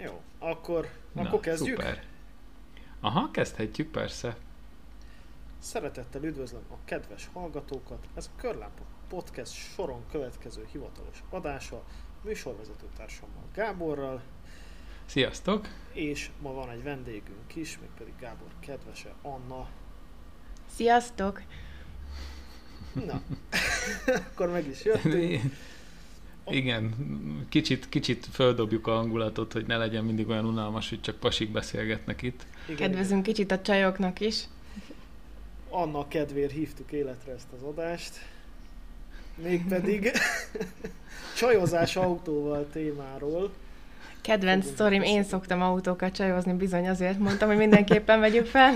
Jó, akkor, Na, akkor kezdjük? Szuper. Aha, kezdhetjük persze. Szeretettel üdvözlöm a kedves hallgatókat. Ez a Körlámpa Podcast soron következő hivatalos adása műsorvezető társammal Gáborral. Sziasztok! És ma van egy vendégünk is, mégpedig Gábor kedvese, Anna. Sziasztok! Na, akkor meg is jöttünk. Igen, kicsit, kicsit földobjuk a hangulatot, hogy ne legyen mindig olyan unalmas, hogy csak pasik beszélgetnek itt. Igen, Kedvezünk igen. kicsit a csajoknak is. Anna kedvéért hívtuk életre ezt az adást. Mégpedig csajozás autóval témáról. Kedvenc sztorim, én szoktam autókat csajozni, bizony azért mondtam, hogy mindenképpen vegyük fel.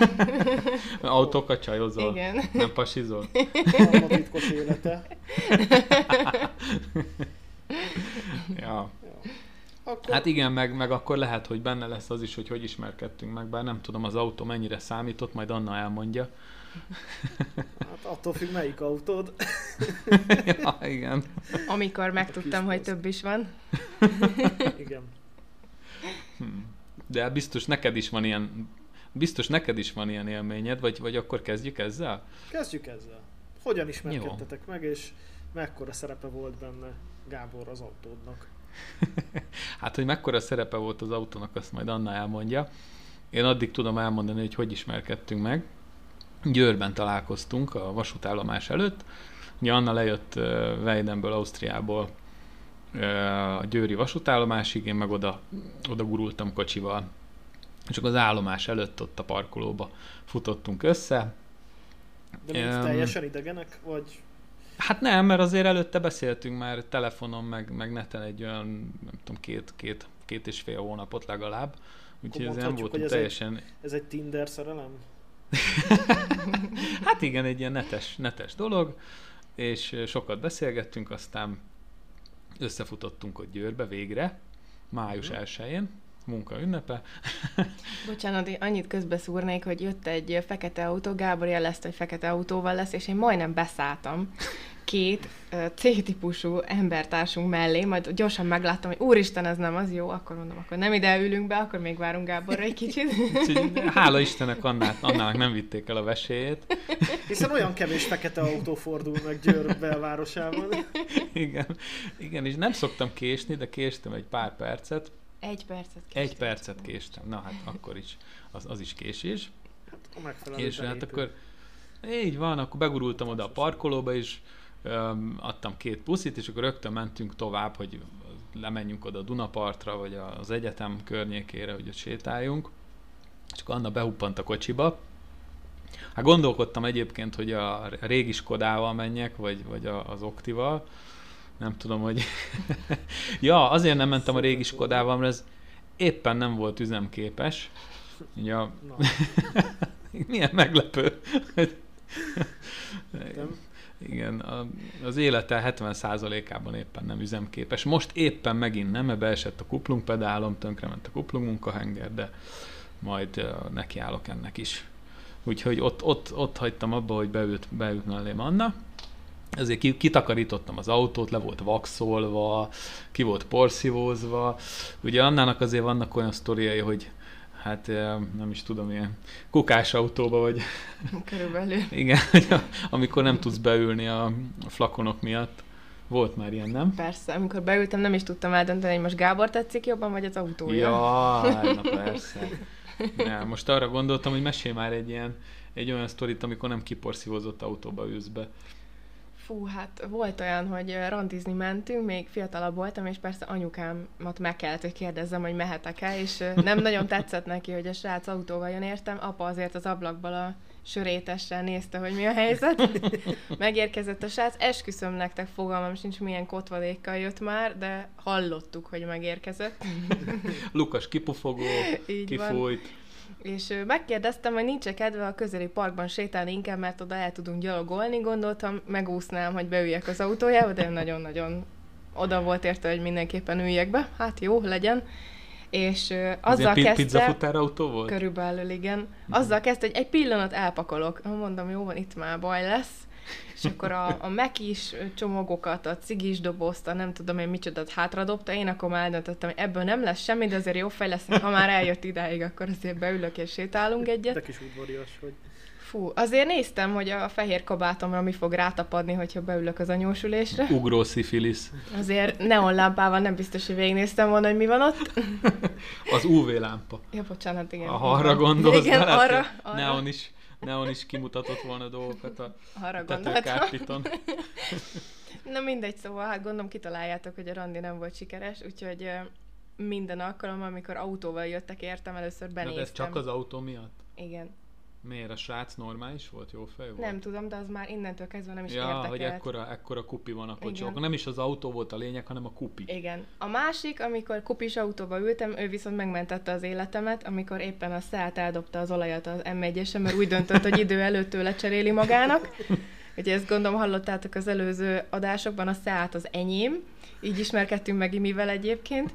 Autókat csajozol? Igen. Nem pasizol? A titkos élete. ja. Akkor... Hát igen, meg, meg akkor lehet, hogy benne lesz az is, hogy hogy ismerkedtünk meg, bár nem tudom az autó mennyire számított, majd Anna elmondja. Hát attól függ, melyik autód. ja, igen. Amikor megtudtam, hogy több is van. igen. Hmm. De biztos neked is van ilyen biztos neked is van ilyen élményed, vagy, vagy akkor kezdjük ezzel? Kezdjük ezzel. Hogyan ismerkedtetek Jó. meg, és mekkora szerepe volt benne Gábor az autódnak? hát, hogy mekkora szerepe volt az autónak, azt majd Anna elmondja. Én addig tudom elmondani, hogy hogy ismerkedtünk meg. Győrben találkoztunk a vasútállomás előtt. Ugye Anna lejött Weidenből, Ausztriából a győri vasútállomásig, én meg oda, oda gurultam kocsival. Csak az állomás előtt ott a parkolóba futottunk össze. De um, teljesen idegenek, vagy Hát nem, mert azért előtte beszéltünk már telefonon, meg, meg neten egy olyan, nem tudom, két, két, két és fél hónapot legalább. Úgyhogy ez nem volt teljesen... Egy, ez egy Tinder szerelem? hát igen, egy ilyen netes, netes dolog, és sokat beszélgettünk, aztán összefutottunk ott Győrbe végre, május 1-én, munka ünnepe. Bocsánat, én annyit közbeszúrnék, hogy jött egy fekete autó, Gábor jelezte, hogy fekete autóval lesz, és én majdnem beszálltam két C-típusú embertársunk mellé, majd gyorsan megláttam, hogy úristen, ez nem az jó, akkor mondom, akkor nem ide ülünk be, akkor még várunk Gáborra egy kicsit. Hála Istennek annál, annál nem vitték el a vesélyét. Hiszen olyan kevés fekete autó fordul meg Győr belvárosában. Igen, igen, és nem szoktam késni, de késtem egy pár percet, egy percet késtem. Egy percet késtem. Na hát akkor is, az, az is késés. Hát, és hát akkor így van, akkor begurultam oda a parkolóba, és öm, adtam két puszit, és akkor rögtön mentünk tovább, hogy lemenjünk oda a Dunapartra, vagy az egyetem környékére, hogy ott sétáljunk. Csak Anna behuppant a kocsiba. Hát gondolkodtam egyébként, hogy a régi Skodával menjek, vagy, vagy a, az Oktival, nem tudom, hogy... ja, azért nem mentem a régi Skodával, mert ez éppen nem volt üzemképes. Ja. Milyen meglepő. Igen, az élete 70%-ában éppen nem üzemképes. Most éppen megint nem, mert beesett a kuplungpedálom, tönkrement a kuplung munkahenger, de majd nekiállok ennek is. Úgyhogy ott, ott, ott hagytam abba, hogy beült, beült mellém Anna, ezért kitakarítottam az autót, le volt vaxolva, ki volt porszívózva. Ugye Annának azért vannak olyan sztoriai, hogy hát nem is tudom, ilyen kukás autóba, vagy... Körülbelül. Igen, amikor nem tudsz beülni a flakonok miatt. Volt már ilyen, nem? Persze, amikor beültem, nem is tudtam eldönteni, hogy most Gábor tetszik jobban, vagy az autója. Ja, na persze. Ja, most arra gondoltam, hogy mesélj már egy ilyen, egy olyan sztorit, amikor nem kiporszívozott autóba ülsz be. Fú, hát volt olyan, hogy randizni mentünk, még fiatalabb voltam, és persze anyukámat meg kellett, hogy kérdezzem, hogy mehetek-e, és nem nagyon tetszett neki, hogy a srác autóval jön értem. Apa azért az ablakból a sörétessel nézte, hogy mi a helyzet. Megérkezett a srác, esküszöm nektek, fogalmam sincs, milyen kotvadékkal jött már, de hallottuk, hogy megérkezett. Lukas kipufogó, Így kifújt. Van és megkérdeztem, hogy nincs kedve a közeli parkban sétálni inkább, mert oda el tudunk gyalogolni, gondoltam, megúsznám, hogy beüljek az autójába, de nagyon-nagyon oda volt érte, hogy mindenképpen üljek be. Hát jó, legyen. És uh, azzal kezdte... Pizzafutár autó volt? Körülbelül, igen. Azzal kezdte, hogy egy pillanat elpakolok. Mondom, jó van, itt már baj lesz és akkor a, a mekis csomagokat, a cigis dobozt, a nem tudom én micsodát hátradobta, én akkor már eldöntöttem, hogy ebből nem lesz semmi, de azért jó fej lesz, ha már eljött idáig, akkor azért beülök és sétálunk egyet. De kis udvarias, hogy... Fú, azért néztem, hogy a fehér kabátomra mi fog rátapadni, hogyha beülök az anyósülésre. Ugró szifilisz. Azért neonlámpával nem biztos, hogy végignéztem volna, hogy mi van ott. Az UV lámpa. Ja, bocsánat, igen. Ha arra gondolsz, igen, arra, hogy arra, Neon is, Neon is kimutatott volna dolgokat a arra tetőkárpiton. Na mindegy, szóval hát gondolom kitaláljátok, hogy a randi nem volt sikeres, úgyhogy minden alkalommal, amikor autóval jöttek értem, először Na, benéztem. de ez csak az autó miatt? Igen. Miért? A srác normális volt? Jó fej volt? Nem tudom, de az már innentől kezdve nem is Ja, hogy érdekelt. ekkora, ekkora kupi van a Igen. kocsikon. Nem is az autó volt a lényeg, hanem a kupi. Igen. A másik, amikor kupis autóba ültem, ő viszont megmentette az életemet, amikor éppen a Seat eldobta az olajat az m 1 mert úgy döntött, hogy idő előtt tőle cseréli magának. Ugye ezt gondolom hallottátok az előző adásokban, a Seat az enyém, így ismerkedtünk meg Imivel egyébként,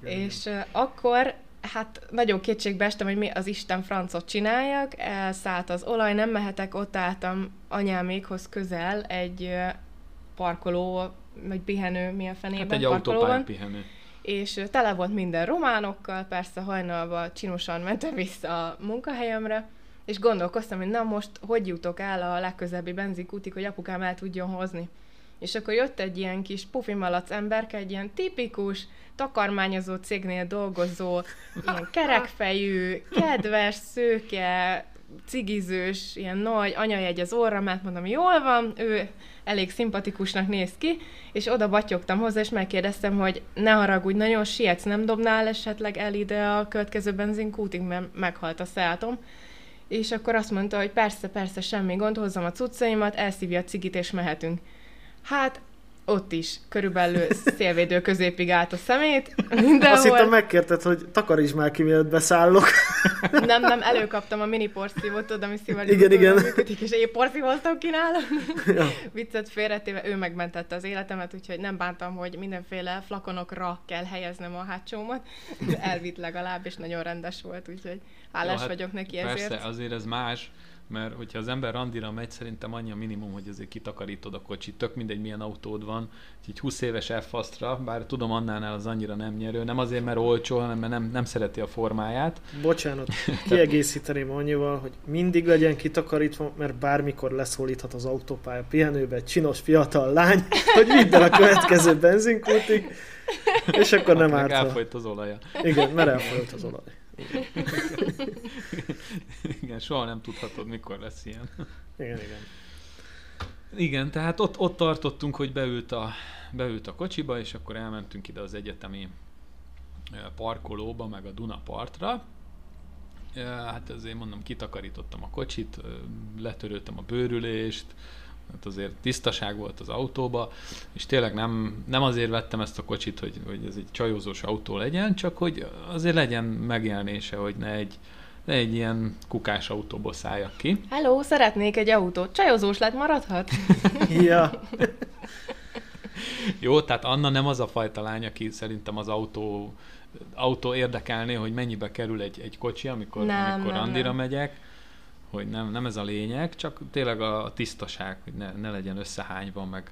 és uh, akkor hát nagyon kétségbe estem, hogy mi az Isten francot csináljak, elszállt az olaj, nem mehetek, ott álltam anyámékhoz közel egy parkoló, vagy pihenő, mi a fenében, Hát egy parkolóban, autópályapihenő. és tele volt minden románokkal, persze hajnalban csinosan mentem vissza a munkahelyemre, és gondolkoztam, hogy na most hogy jutok el a legközelebbi benzinkútig, hogy apukám el tudjon hozni. És akkor jött egy ilyen kis pufimalac emberke, egy ilyen tipikus, takarmányozó cégnél dolgozó, ilyen kerekfejű, kedves, szőke, cigizős, ilyen nagy anyajegy az orramát, mondom, jól van, ő elég szimpatikusnak néz ki, és oda batyogtam hozzá, és megkérdeztem, hogy ne haragudj, nagyon sietsz, nem dobnál esetleg el ide a következő benzinkútig, mert meghalt a szátom. És akkor azt mondta, hogy persze, persze, semmi gond, hozzam a cuccaimat, elszívja a cigit, és mehetünk. Hát, ott is körülbelül szélvédő középig állt a szemét, mindenhol. Azt hittem megkérted, hogy takaríts már ki, mielőtt beszállok. Nem, nem, előkaptam a mini porszívót, oda, ami szívvel Igen, igen. működik, és én porszívóztam ki nála. Ja. Viccet félretéve, ő megmentette az életemet, úgyhogy nem bántam, hogy mindenféle flakonokra kell helyeznem a hátsómat. De elvitt legalább, és nagyon rendes volt, úgyhogy hálás Jó, hát vagyok neki Persze, ezért. azért ez más, mert hogyha az ember randira megy, szerintem annyi a minimum, hogy azért kitakarítod a kocsit, tök mindegy milyen autód van, egy 20 éves f bár tudom annál az annyira nem nyerő, nem azért, mert olcsó, hanem mert nem, nem szereti a formáját. Bocsánat, kiegészíteném annyival, hogy mindig legyen kitakarítva, mert bármikor leszólíthat az autópálya pihenőbe egy csinos fiatal lány, hogy vidd el a következő benzinkútig, és akkor nem árt. elfolyt az olaja. Igen, mert elfolyt az olaj. Igen, soha nem tudhatod, mikor lesz ilyen. Igen, igen. Igen, tehát ott, ott tartottunk, hogy beült a, beült a kocsiba, és akkor elmentünk ide az egyetemi parkolóba, meg a Duna partra. Hát azért mondom, kitakarítottam a kocsit, letöröltem a bőrülést, hát azért tisztaság volt az autóba, és tényleg nem, nem azért vettem ezt a kocsit, hogy, hogy ez egy csajozós autó legyen, csak hogy azért legyen megjelenése, hogy ne egy, ne egy ilyen kukás autóból szálljak ki. Hello, szeretnék egy autót. Csajozós lett, maradhat? Ja, Jó, tehát Anna nem az a fajta lány, aki szerintem az autó, autó érdekelné, hogy mennyibe kerül egy, egy kocsi, amikor, Nem, amikor nem, randira nem. megyek, hogy nem, nem ez a lényeg, csak tényleg a, a tisztaság, hogy ne, ne legyen összehányva, meg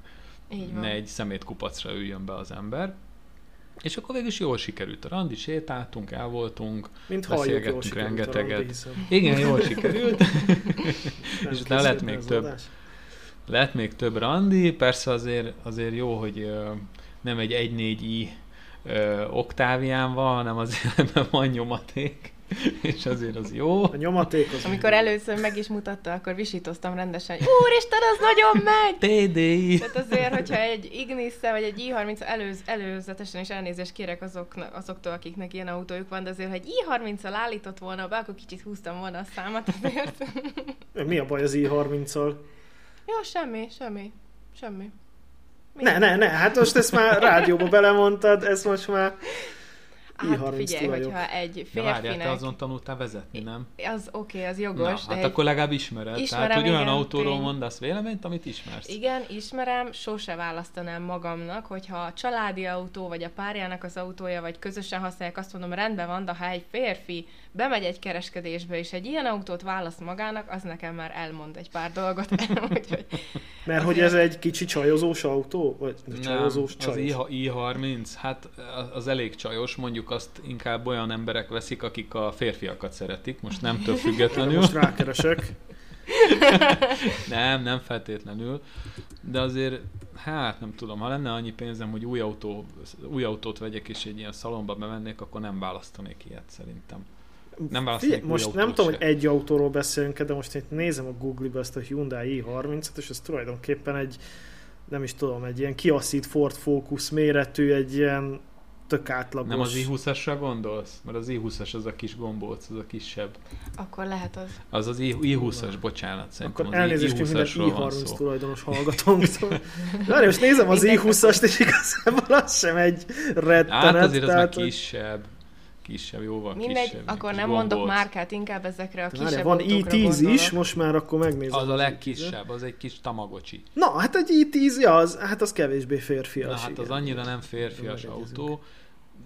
Így van. ne egy szemétkupacra üljön be az ember. És akkor végül is jól sikerült a randi, sétáltunk, el voltunk, mint halljuk, jól Beszélgettünk a rengeteget. randi, igen, jól sikerült, És utána lett még több. adás? Lett még több randi, persze azért, azért jó, hogy ö, nem egy 1.4i ö, oktávián van, hanem azért ebben van nyomaték, és azért az jó. A nyomaték az... Amikor először meg is mutatta, akkor visítoztam rendesen, hogy úristen, az nagyon megy! TDI! Tehát azért, hogyha egy ignis vagy egy i30 előz, előzetesen is elnézést kérek azoknak, azoktól, akiknek ilyen autójuk van, de azért, ha egy i30-al állított volna be, akkor kicsit húztam volna a számat azért. Mi a baj az i30-al? Jó, semmi, semmi, semmi. Mi? Ne, ne, ne, hát most ezt már rádióba belemondtad, ez most már... Hát i30 figyelj, tulajok. hogyha egy Ja, várjál, te férfinek... azon tanultál vezetni, nem? Az oké, okay, az Na, jogos, hát de akkor legalább ismered. Ismerem, Tehát, hogy olyan igen, autóról tény. mondasz véleményt, amit ismersz. Igen, ismerem, sose választanám magamnak, hogyha a családi autó, vagy a párjának az autója, vagy közösen használják, azt mondom, rendben van, de ha egy férfi bemegy egy kereskedésbe, és egy ilyen autót választ magának, az nekem már elmond egy pár dolgot. Úgyhogy Mert hogy ez egy kicsi csajozós autó? Vagy Nem, csajozós az csajos? I- i30, hát az elég csajos, mondjuk azt inkább olyan emberek veszik, akik a férfiakat szeretik, most nem több függetlenül. Most rákeresek. Nem, nem feltétlenül, de azért, hát nem tudom, ha lenne annyi pénzem, hogy új, autó, új autót vegyek és egy ilyen szalomba bemennék, akkor nem választanék ilyet szerintem. Nem Figyelj, most nem tudom, hogy egy autóról beszélünk de most itt nézem a Google-be ezt a Hyundai i30-et, és ez tulajdonképpen egy, nem is tudom, egy ilyen kiaszít Ford Focus méretű, egy ilyen tök átlagos. Nem az i20-asra gondolsz? Mert az i20-as az a kis gombóc, az a kisebb. akkor lehet az. Az az I- i20-as, bocsánat, szerintem Akkor az elnézést hogy minden i20-asról van i30 szó. tulajdonos hallgatónktól. Várj, most nézem az Mindenki- i20-ast, és igazából az sem egy rettenet. Hát azért az már tehát, kisebb. Kisebb, jóval Mindegy, kisebb. akkor nem mondok gombóc. márkát, inkább ezekre a Várjál, kisebb van autókra i10 is, most már akkor megnézem. Az a i10-et. legkisebb, az egy kis tamagocsi. Na, hát egy i10, ja, az, hát az kevésbé férfias. Na hát az igen. annyira nem férfias autó,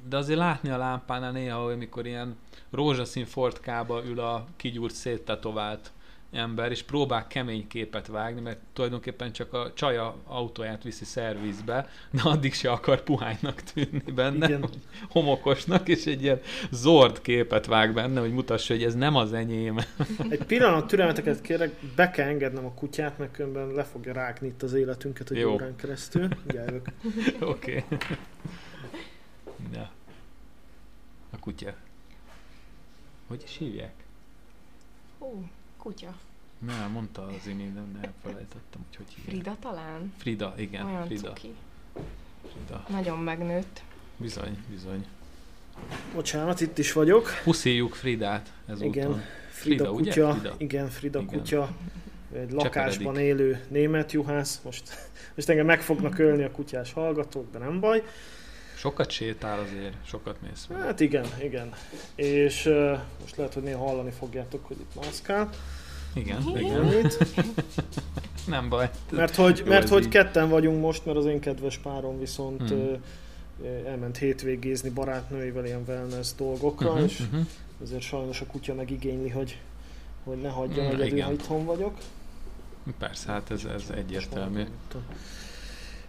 de azért látni a lámpánál néha, hogy amikor ilyen rózsaszín Ford K-ba ül a kigyúrt széttetovált ember, és próbál kemény képet vágni, mert tulajdonképpen csak a csaja autóját viszi szervizbe, de addig se akar puhánynak tűnni benne, Igen. hogy homokosnak, és egy ilyen zord képet vág benne, hogy mutassa, hogy ez nem az enyém. Egy pillanat türelmeteket kérek, be kell engednem a kutyát, mert különben le fogja rágni itt az életünket egy Jó. órán keresztül. Gyerünk. Oké. Okay. Na. A kutya. Hogy is hívják? Hú, kutya. Nem, mondta az imént, de nem elfelejtettem, hogy hogy hívják. Frida talán? Frida, igen, Olyan Frida. cuki. Frida. Nagyon megnőtt. Bizony, bizony. Bocsánat, itt is vagyok. Puszíjuk Fridát ezúton. Igen. Frida, Frida, ugye? kutya. Frida. Igen, Frida Igen. kutya. Egy lakásban Cseperedik. élő német juhász. Most, most engem meg fognak ölni a kutyás hallgatók, de nem baj. Sokat sétál azért, sokat mész vele. Hát igen, igen. És uh, most lehet, hogy néha hallani fogjátok, hogy itt mászkál. Igen, Igen. Nem baj. Mert hogy, Jó, mert hogy így. ketten vagyunk most, mert az én kedves párom viszont Hmm. hmm. elment hétvégézni barátnőivel ilyen wellness dolgokra, Uh-huh, és uh-huh. azért sajnos a kutya megigényli, hogy, hogy ne hagyjam Hmm, egyedül, ha itthon vagyok. Persze, hát ez, ez egyértelmű.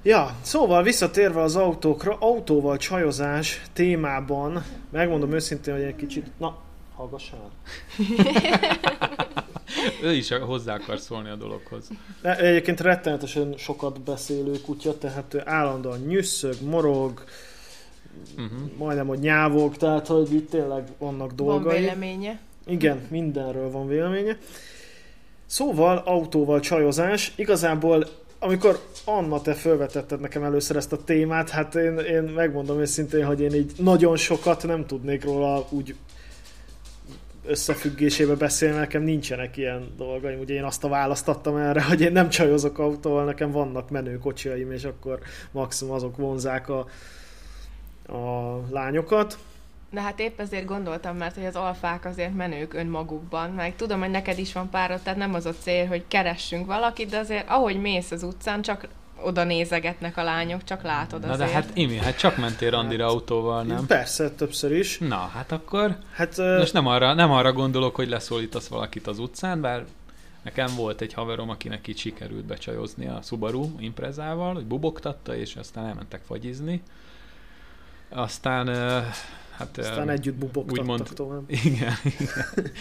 Ja, szóval visszatérve az autókra, autóval csajozás témában, megmondom őszintén, hogy egy kicsit, na, hallgassál. Ő is hozzá akar szólni a dologhoz. De egyébként rettenetesen sokat beszélő kutya, tehát ő állandóan nyüsszög, morog, Uh-huh. majdnem, hogy nyávog, tehát hogy itt tényleg vannak Van dolgai. véleménye. Igen, mindenről van véleménye. Szóval autóval csajozás, igazából amikor Anna, te felvetetted nekem először ezt a témát, hát én, én megmondom őszintén, hogy én így nagyon sokat nem tudnék róla úgy összefüggésébe beszélni, nekem nincsenek ilyen dolgaim. Ugye én azt a választattam erre, hogy én nem csajozok autóval, nekem vannak menő kocsiaim, és akkor maximum azok vonzák a, a lányokat. De hát épp ezért gondoltam, mert hogy az alfák azért menők önmagukban, meg tudom, hogy neked is van párod, tehát nem az a cél, hogy keressünk valakit, de azért ahogy mész az utcán, csak oda nézegetnek a lányok, csak látod Na azért. de hát Imi, hát csak mentél randira autóval, nem? Persze, többször is. Na, hát akkor Hát, most nem arra, nem arra gondolok, hogy leszólítasz valakit az utcán, bár nekem volt egy haverom, akinek így sikerült becsajozni a Subaru Imprezával, hogy bubogtatta, és aztán elmentek fagyizni. Aztán, hát... aztán együtt bubogtattak úgymond- tovább. Igen, igen.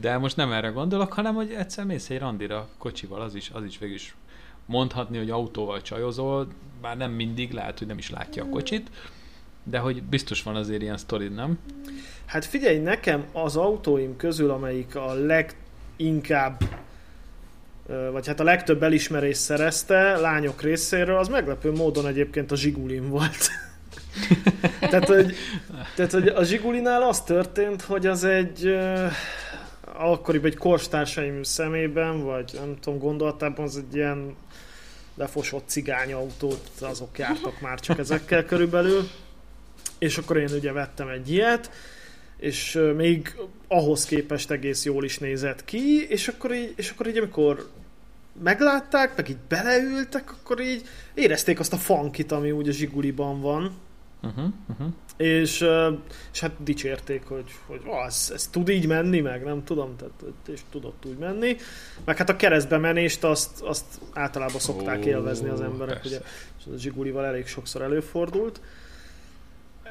De most nem erre gondolok, hanem hogy egyszer mész egy randira kocsival, az is, az is végül is mondhatni, hogy autóval csajozol, bár nem mindig, lehet, hogy nem is látja a kocsit, de hogy biztos van azért ilyen sztorid, nem? Hát figyelj, nekem az autóim közül, amelyik a leginkább vagy hát a legtöbb elismerést szerezte lányok részéről, az meglepő módon egyébként a Zsigulim volt. tehát, hogy, tehát, hogy a Zsigulinál az történt, hogy az egy akkoriban egy korstársaim szemében, vagy nem tudom, gondolatában az egy ilyen lefosott cigányautót, azok jártak már csak ezekkel körülbelül. és akkor én ugye vettem egy ilyet, és még ahhoz képest egész jól is nézett ki, és akkor így, és akkor így amikor meglátták, meg így beleültek, akkor így érezték azt a funkit, ami úgy a zsiguliban van. Uh-huh, uh-huh. És, és hát dicsérték, hogy, hogy oh, ez, ez, tud így menni, meg nem tudom, tehát, és tudott úgy menni. Meg hát a keresztbe menést azt, azt általában szokták oh, élvezni az emberek, persze. ugye, és a zsigulival elég sokszor előfordult.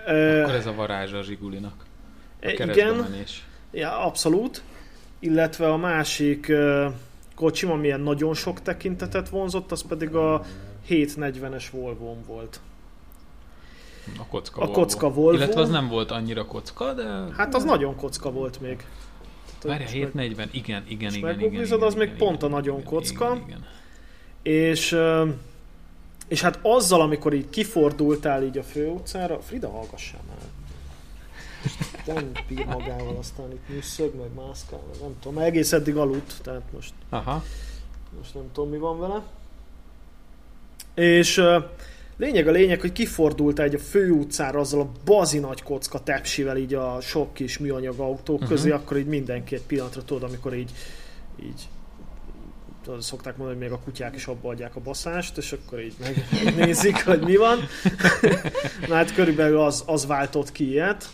Akkor ez a varázsa a zsigulinak. A igen, menés. Ja, abszolút. Illetve a másik kocsim, amilyen nagyon sok tekintetet vonzott, az pedig a 740-es Volvo volt. A kocka A Volvo. kocka Volvo. Illetve az nem volt annyira kocka, de... Hát az nagyon kocka volt még. Várja, 740, igen, igen, igen, igen, igen, igen, az még igen, pont a nagyon igen, kocka. Igen, igen. És, és hát azzal, amikor így kifordultál így a főutcára, Frida, hallgassál már. Nem bír magával, aztán itt nyüsszög, meg mászkál, meg nem tudom, egész eddig aludt, tehát most, Aha. most nem tudom mi van vele. És Lényeg a lényeg, hogy kifordult egy a főutcára azzal a bazi nagy kocka tepsivel így a sok kis műanyag autók uh-huh. közé, akkor így mindenki egy pillanatra tudod, amikor így, így tudod, szokták mondani, hogy még a kutyák is abba adják a baszást, és akkor így megnézik, hogy mi van. Na hát körülbelül az, az váltott ki ilyet.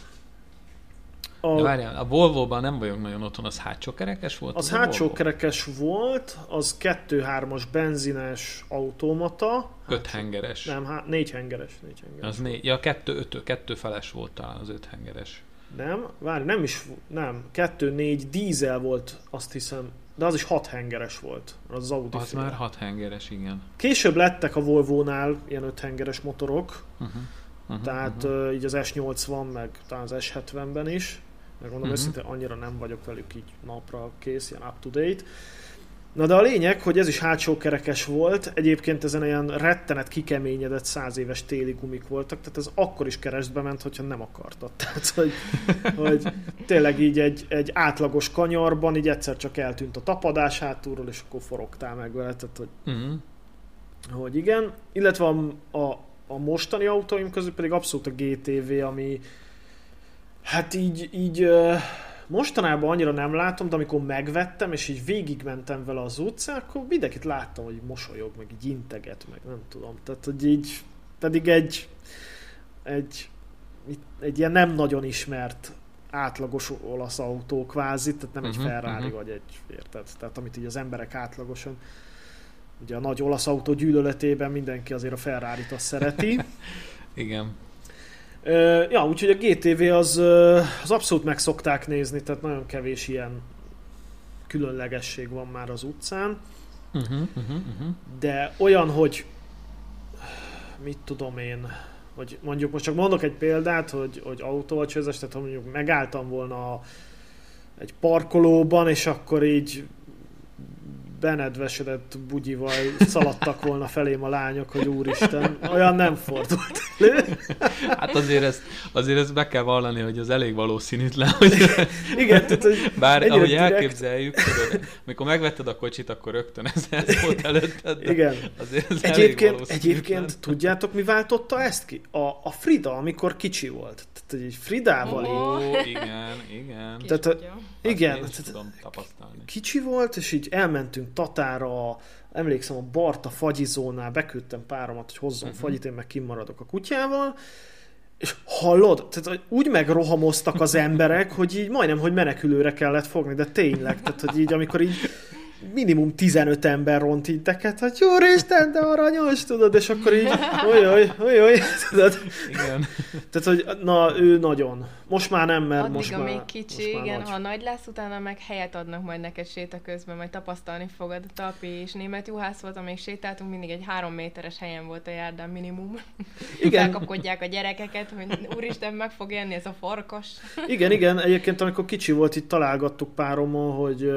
A, De várjál, a Volvo-ban nem vagyok nagyon otthon, az hátsó kerekes volt? Az, az hátsó kerekes volt, az 2-3-as benzines automata. 5 hengeres. Nem, há- 4 hengeres. 4 hengeres az négy, ja, 2 öt, kettő feles volt talán az 5 hengeres. Nem, várj, nem is, nem, 2-4 dízel volt, azt hiszem, de az is 6 hengeres volt, az, az Audi Az fél. már 6 hengeres, igen. Később lettek a Volvo-nál ilyen 5 hengeres motorok, uh-huh. Uh-huh, Tehát uh-huh. így az S80, meg talán az S70-ben is. Megmondom uh-huh. őszintén, annyira nem vagyok velük így napra kész, ilyen up-to-date. Na de a lényeg, hogy ez is hátsó kerekes volt, egyébként ezen ilyen rettenet kikeményedett száz éves téli gumik voltak, tehát ez akkor is keresztbe ment, hogyha nem akartad. Tehát, hogy, hogy tényleg így egy, egy átlagos kanyarban így egyszer csak eltűnt a tapadás hátulról, és akkor forogtál meg vele, tehát hogy, uh-huh. hogy igen. Illetve a, a, a mostani autóim közül pedig abszolút a GTV, ami hát így, így mostanában annyira nem látom, de amikor megvettem, és így végigmentem vele az utcán, akkor mindenkit láttam, hogy mosolyog, meg így integet, meg nem tudom. Tehát, hogy így pedig egy, egy, egy ilyen nem nagyon ismert átlagos olasz autó kvázi, tehát nem uh-huh, egy mhm, Ferrari uh-huh. vagy egy, érted? Tehát amit így az emberek átlagosan ugye a nagy olasz autó gyűlöletében mindenki azért a Ferrari-t azt szereti. Igen. Ja, úgyhogy a GTV az, az abszolút meg szokták nézni, tehát nagyon kevés ilyen különlegesség van már az utcán. Uh-huh, uh-huh, uh-huh. De olyan, hogy mit tudom én, hogy mondjuk most csak mondok egy példát, hogy, hogy autóval csőzes, tehát ha mondjuk megálltam volna egy parkolóban, és akkor így benedvesedett bugyival szaladtak volna felém a lányok, hogy úristen, olyan nem fordult elő. Hát azért ezt, azért ezt be kell vallani, hogy az elég valószínűtlen, hogy Igen, tehát, hogy bár ahogy direkt... elképzeljük, tudod, amikor megvetted a kocsit, akkor rögtön ez, ez volt előtted. Igen. Azért ez egyébként, egyébként tudjátok, mi váltotta ezt ki? A, a Frida, amikor kicsi volt. Tehát, hogy Fridával oh, így... Igen, igen. Tehát, igen. Tehát. Kicsi volt, és így elmentünk mentünk Tatára, emlékszem a Barta fagyizónál, beküldtem páromat, hogy hozzon uh-huh. fagyit, én meg kimaradok a kutyával, és hallod? Tehát úgy megrohamoztak az emberek, hogy így majdnem, hogy menekülőre kellett fogni, de tényleg, tehát hogy így amikor így minimum 15 ember ront így teket, hogy jó Isten, de aranyos, tudod, és akkor így, oly, oly, oly, tudod. Igen. Tehát, hogy na, ő nagyon. Most már nem, mert Addig, most már... még kicsi, igen, nagy. ha nagy lesz, utána meg helyet adnak majd neked séta közben, majd tapasztalni fogod. A Tapi és német juhász volt, amíg sétáltunk, mindig egy három méteres helyen volt a járdán minimum. Igen. Felkapkodják a gyerekeket, hogy úristen, meg fog jönni ez a farkas. Igen, igen, egyébként amikor kicsi volt, itt találgattuk párommal, hogy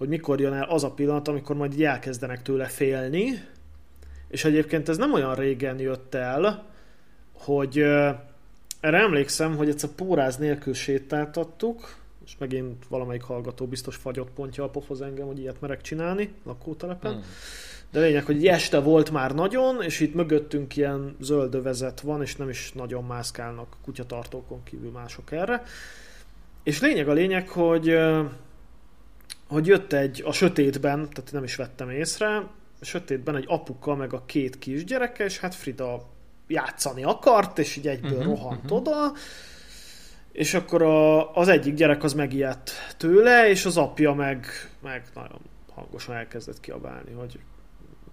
hogy mikor jön el az a pillanat, amikor majd elkezdenek tőle félni, és egyébként ez nem olyan régen jött el, hogy erre emlékszem, hogy egyszer póráz nélkül sétáltattuk, és megint valamelyik hallgató biztos fagyott pontja a pofoz engem, hogy ilyet merek csinálni lakótelepen. Hmm. De lényeg, hogy este volt már nagyon, és itt mögöttünk ilyen zöldövezet van, és nem is nagyon mászkálnak kutyatartókon kívül mások erre. És lényeg a lényeg, hogy hogy jött egy a sötétben, tehát nem is vettem észre, a sötétben egy apuka meg a két kisgyereke, és hát Frida játszani akart, és így egyből uh-huh, rohant uh-huh. oda, és akkor a, az egyik gyerek az megijedt tőle, és az apja meg, meg nagyon hangosan elkezdett kiabálni, hogy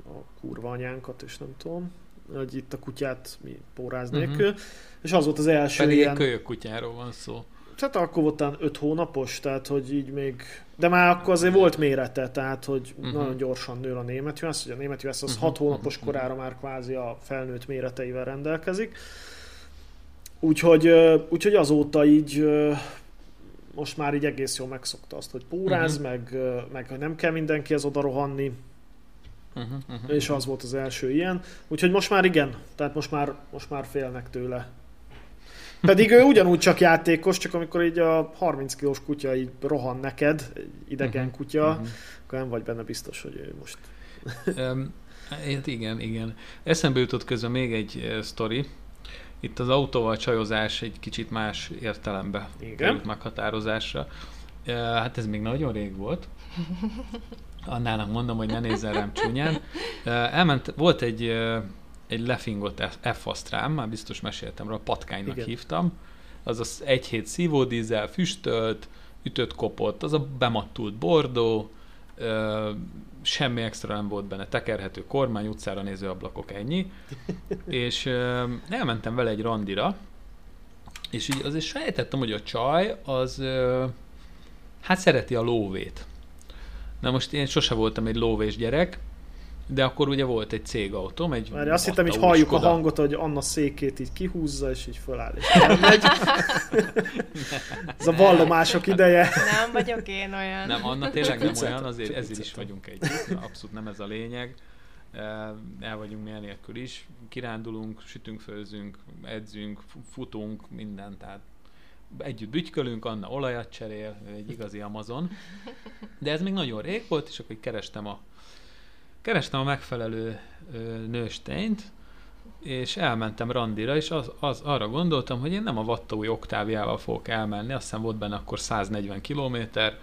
a kurva anyánkat, és nem tudom, hogy itt a kutyát mi póráz mhm. nélkül. Uh-huh. És az volt az első Pedig ilyen... kölyök kutyáról van szó. Tehát akkor volt 5 hónapos, tehát hogy így még... De már akkor azért volt mérete, tehát hogy uh-huh. nagyon gyorsan nő a német jössz, hogy a német jössz az 6 uh-huh. hónapos korára már kvázi a felnőtt méreteivel rendelkezik. Úgyhogy, úgyhogy azóta így most már így egész jól megszokta azt, hogy póráz, uh-huh. meg, meg nem kell mindenki az oda rohanni, uh-huh, uh-huh, és az volt az első ilyen. Úgyhogy most már igen, tehát most már, most már félnek tőle. Pedig ő ugyanúgy csak játékos, csak amikor így a 30 kilós kutya így rohan neked, egy idegen uh-huh, kutya, uh-huh. akkor nem vagy benne biztos, hogy ő most... um, hát igen, igen. Eszembe jutott közben még egy uh, sztori, itt az autóval csajozás egy kicsit más értelembe Igen. került meghatározásra. Hát ez még nagyon rég volt. Annának mondom, hogy ne nézzen rám csúnyán. Elment, volt egy, egy lefingott f rám, már biztos meséltem róla, patkánynak Igen. hívtam. Az az egy hét szívódízel, füstölt, ütött kopott, az a bemattult bordó, semmi extra nem volt benne, tekerhető kormány, utcára néző ablakok, ennyi. és uh, elmentem vele egy randira, és így azért sejtettem, hogy a csaj az uh, hát szereti a lóvét. Na most én sose voltam egy lóvés gyerek, de akkor ugye volt egy cégautóm, egy Már azt hittem, hogy halljuk Skoda. a hangot, hogy Anna székét így kihúzza, és így föláll, és elmegy. Ez a vallomások ideje. Nem vagyok én olyan. Nem, Anna tényleg nem olyan, azért ezért is vagyunk egy. Abszolút nem ez a lényeg. El vagyunk mi nélkül is. Kirándulunk, sütünk, főzünk, edzünk, futunk, minden, tehát együtt bütykölünk, Anna olajat cserél, egy igazi Amazon. De ez még nagyon rég volt, és akkor kerestem a kerestem a megfelelő ö, nőstényt, és elmentem randira, és az, az, arra gondoltam, hogy én nem a Vattói oktáviával fogok elmenni, azt hiszem volt benne akkor 140 kilométer,